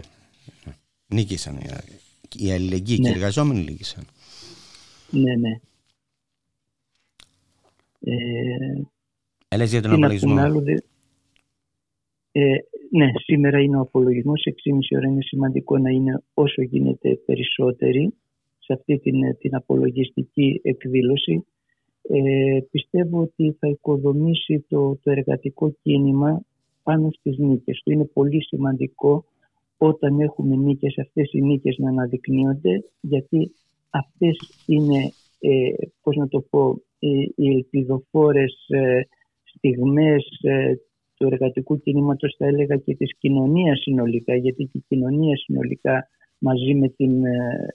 νίκησαν. οι- Οι αλληλεγγύοι και οι Ναι. εργαζόμενοι νίκησαν. Ναι, ναι. Ε, Έλες για τον τι να απολογισμό. πούμε άλλο, δε- ε, ναι, σήμερα είναι ο απολογισμός. 6,5 ώρα είναι σημαντικό να είναι όσο γίνεται περισσότεροι σε αυτή την, την απολογιστική εκδήλωση. Ε, πιστεύω ότι θα οικοδομήσει το, το εργατικό κίνημα πάνω στις νίκες του. Είναι πολύ σημαντικό όταν έχουμε νίκες, αυτές οι νίκες να αναδεικνύονται γιατί αυτές είναι, ε, πώς να το πω, ε, οι ελπιδοφόρες ε, στιγμές ε, του εργατικού κινήματος θα έλεγα και της κοινωνίας συνολικά γιατί και η κοινωνία συνολικά μαζί με την, ε,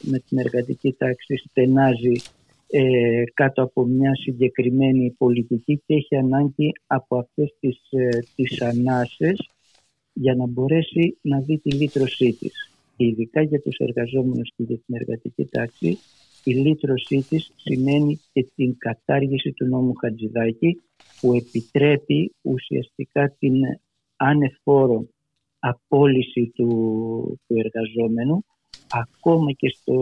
με την εργατική τάξη στενάζει ε, κάτω από μια συγκεκριμένη πολιτική και έχει ανάγκη από αυτές τις, ε, τις ανάσες για να μπορέσει να δει τη λύτρωσή της. Ειδικά για τους εργαζόμενους και για την εργατική τάξη, η λύτρωσή της σημαίνει και την κατάργηση του νόμου Χατζηδάκη που επιτρέπει ουσιαστικά την ανεφόρο απόλυση του, του εργαζόμενου ακόμα και στο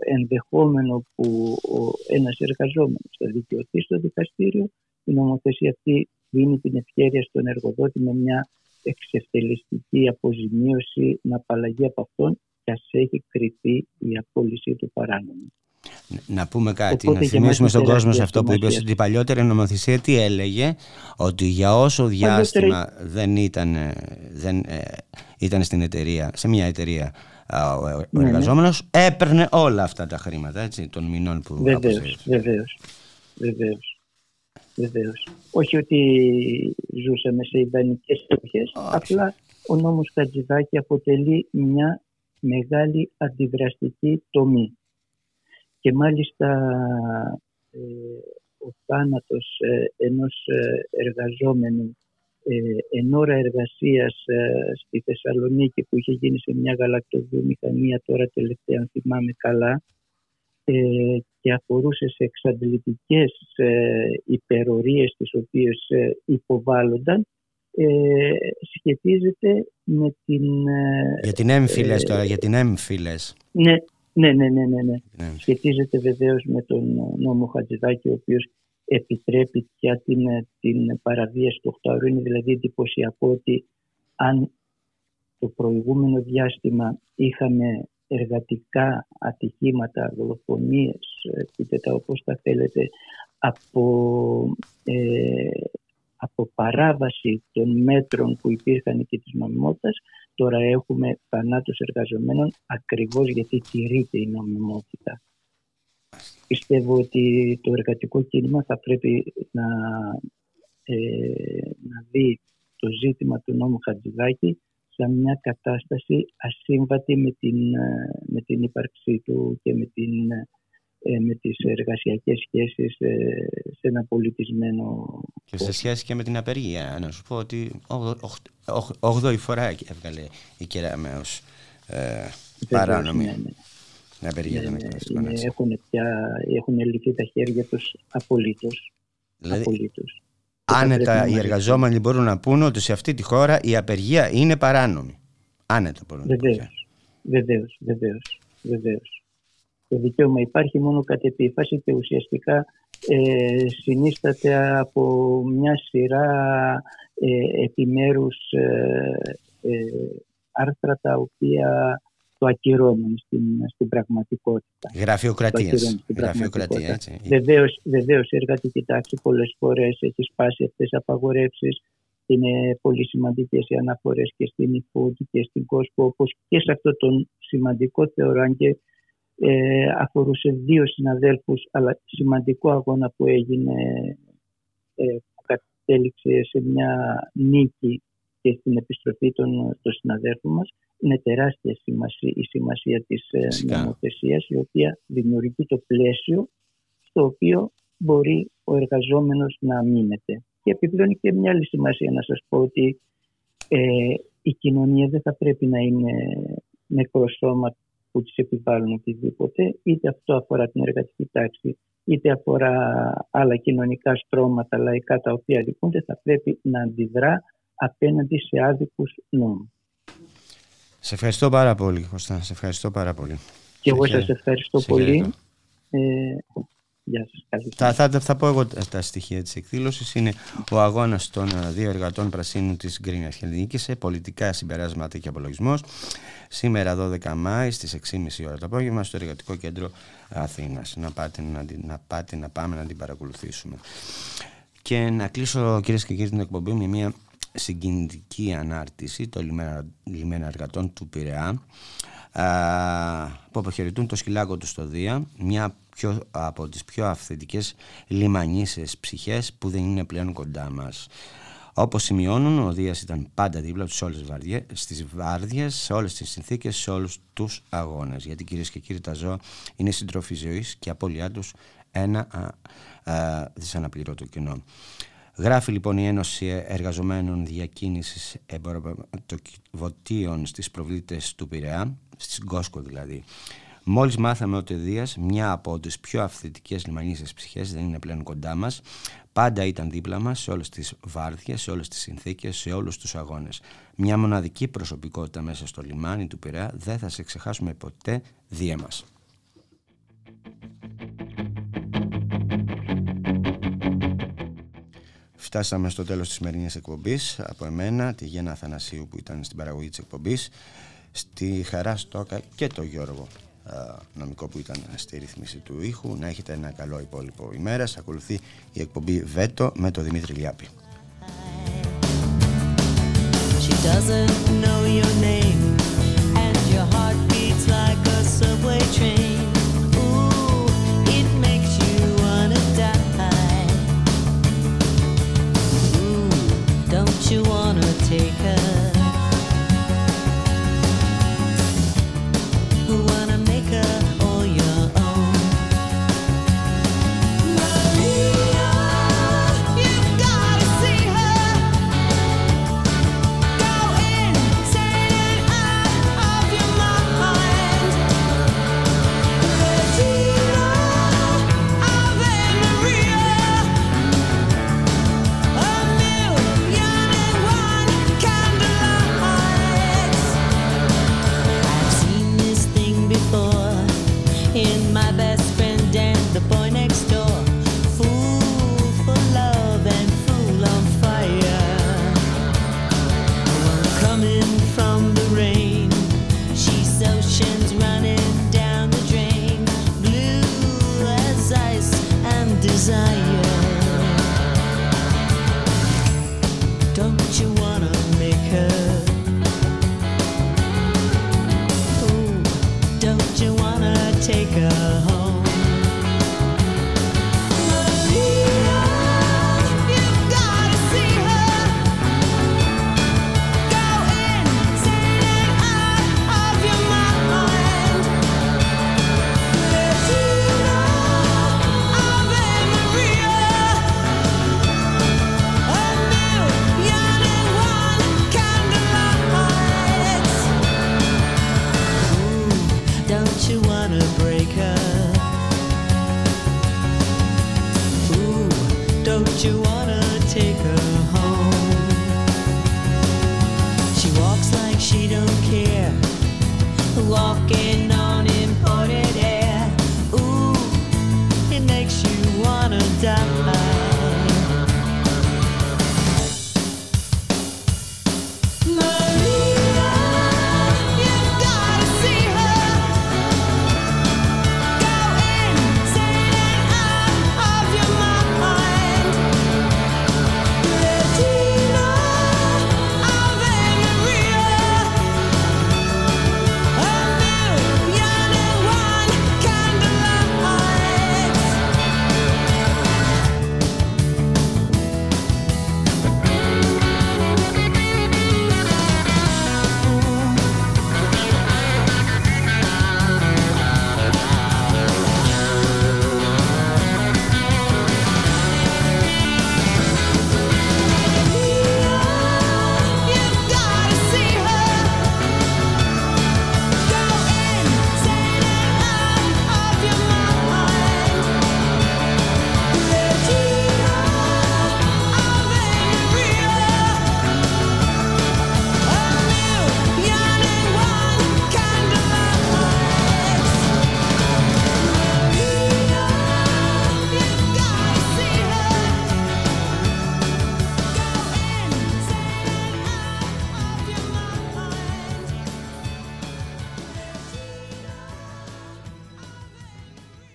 ενδεχόμενο που ο, ένας εργαζόμενος θα δικαιωθεί στο δικαστήριο η νομοθεσία αυτή δίνει την ευκαιρία στον εργοδότη με μια εξευτελιστική αποζημίωση να απαλλαγεί από αυτόν και ας έχει κρυφεί η απόλυση του παράνομου. Να πούμε κάτι, Οπότε να για θυμίσουμε μας στον είναι κόσμο σε τεράστια αυτό που είπε σημασία. ότι η παλιότερη νομοθεσία τι έλεγε, ότι για όσο διάστημα δεν ήταν, ε, δεν, ε, ήταν στην εταιρεία, σε μια εταιρεία α, ο, ο Ναι, ναι. εργαζόμενος έπαιρνε όλα αυτά τα χρήματα έτσι, των μηνών που Βεβαίως, αποσύρθηκε. βεβαίως, βεβαίως, βεβαίως. Όχι ότι ζούσαμε σε ιδανικές εποχές, απλά ο νόμος Χατζηδάκη αποτελεί μια μεγάλη αντιδραστική τομή. Και μάλιστα ε, ο θάνατος ε, ενός ε, εργαζόμενου ε, εν ώρα εργασίας ε, στη Θεσσαλονίκη που είχε γίνει σε μια γαλακτοβιομηχανία τώρα τελευταία αν θυμάμαι καλά ε, και αφορούσε σε εξαντλητικές ε, υπερορίες τις οποίες ε, υποβάλλονταν ε, σχετίζεται με την... ε, Για την έμφυλες ε, τώρα, για την έμφυλες. ναι, ναι, ναι, ναι, ναι, ναι. Ναι. Σχετίζεται βεβαίως με τον νόμο Χατζηδάκη, ο οποίος επιτρέπει πια την, ε, την παραβίαση του 8 Είναι δηλαδή εντυπωσιακό ότι αν το προηγούμενο διάστημα είχαμε εργατικά ατυχήματα, δολοφονίες, ε, πείτε τα όπως τα θέλετε, από, ε, από παράβαση των μέτρων που υπήρχαν και της νομιμότητας, τώρα έχουμε θανάτους εργαζομένων ακριβώς γιατί τηρείται η νομιμότητα. Πιστεύω ότι το εργατικό κίνημα θα πρέπει να, ε, να δει το ζήτημα του νόμου Χατζηδάκη σαν μια κατάσταση ασύμβατη με την, ε, με την ύπαρξή του και με, την, ε, με τις εργασιακές σχέσεις ε, σε ένα πολιτισμένο Και σε σχέση και με την απεργία, να σου πω ότι 8η φορά έβγαλε η Κεραμέως ε, παράνομη ναι, ναι. την απεργία των Ναι, εκπαιδευτικών. είναι- έτσι. έχουν, πια, έχουν λυθεί τα χέρια τους απολύτως. Δηλαδή, απολύτως. Και θα Άνετα πρέπει οι να εργαζόμενοι μπορούν να πούν ότι σε αυτή τη χώρα η απεργία είναι παράνομη. Άνετα μπορούν να το πούν. Βεβαίως, βεβαίως, βεβαίως, βεβαίως. Το δικαίωμα υπάρχει μόνο κατ' επίφαση και ουσιαστικά ε, συνίσταται από μια σειρά ε, επιμέρους ε, ε, άρθρα τα οποία το ακυρώνουν στην, στην πραγματικότητα. Γραφειοκρατίας. Το ακυρώνουν στην Γραφειοκρατία, πραγματικότητα. έτσι. Βεβαίως, βεβαίως η εργατική τάξη πολλές φορές έχει σπάσει αυτές τις απαγορεύσεις. Είναι πολύ σημαντικές οι αναφορές και στην eFood και στην Costco όπως και σε αυτό τον σημαντικό θεωρώ αν και ε, αφορούσε δύο συναδέλφους αλλά σημαντικό αγώνα που έγινε ε, που κατέληξε σε μια νίκη και στην επιστροφή των, των συναδέλφων μας είναι τεράστια σημασία, η σημασία της ε, νομοθεσίας η οποία δημιουργεί το πλαίσιο στο οποίο μπορεί ο εργαζόμενος να μείνεται. Και επιπλέον και μια άλλη σημασία να σας πω ότι ε, η κοινωνία δεν θα πρέπει να είναι νεκρό σώμα που τις επιβάλλουν οτιδήποτε, είτε αυτό αφορά την εργατική τάξη, είτε αφορά άλλα κοινωνικά στρώματα λαϊκά τα οποία λυπούνται, θα πρέπει να αντιδρά απέναντι σε άδικους νόμους. Σε ευχαριστώ πάρα πολύ, Κωστά. Σε ευχαριστώ πάρα πολύ. Και εγώ Σε σας χαίρε- ευχαριστώ σε πολύ. χαιρετώ. Ε, γεια σας. Καλή Θα, θα, θα πω εγώ τα, τα στοιχεία της εκδήλωσης. Είναι ο αγώνας των ε, δύο εργατών πρασίνου της Green Αρχαιολογική σε πολιτικά συμπεράσματα και απολογισμός. Σήμερα 12 Μάη στις 6.30 ώρα το απόγευμα στο Εργατικό Κέντρο Αθήνας. Να πάτε να, την- να, πάτε, να πάμε να την παρακολουθήσουμε. Και να κλείσω κυρίες και κύριοι την εκπομπή με μια συγκινητική ανάρτηση των λιμένα, λιμένα εργατών του Πειραιά α, που αποχαιρετούν το σκυλάκο τους στο Δία μια πιο, από τις πιο αυθεντικές λιμανίσες ψυχές που δεν είναι πλέον κοντά μας. Όπως σημειώνουν, ο Δίας ήταν πάντα δίπλα τους σε όλες τις βαρδιές, στις βάρδιες, σε όλες τις συνθήκες, σε όλους τους αγώνες. Γιατί κυρίες και κύριοι τα ζώα είναι συντροφή ζωής και η απώλειά τους ένα α, α, δυσαναπληρωτό κοινό. Γράφει λοιπόν η Ένωση Εργαζομένων Διακίνησης Εμπορευματοκιβωτίων στις προβλήτες του Πειραιά, στις Γκόσκο δηλαδή. Μόλις μάθαμε ότι ο Δίας, μια από τις πιο αυθεντικές λιμανίσες ψυχές, δεν είναι πλέον κοντά μας, πάντα ήταν δίπλα μας σε όλες τις βάρδιες, σε όλες τις συνθήκες, σε όλους τους αγώνες. Μια μοναδική προσωπικότητα μέσα στο λιμάνι του Πειραιά, δεν θα σε ξεχάσουμε ποτέ, Δία μας. Φτάσαμε στο τέλος της σημερινής εκπομπής από εμένα, τη Γένα Αθανασίου που ήταν στην παραγωγή της εκπομπής στη Χαρά Στόκα και το Γιώργο α, νομικό που ήταν στη ρύθμιση του ήχου. Να έχετε ένα καλό υπόλοιπο ημέρας. Ακολουθεί η εκπομπή Βέτο με τον Δημήτρη Λιάπη. She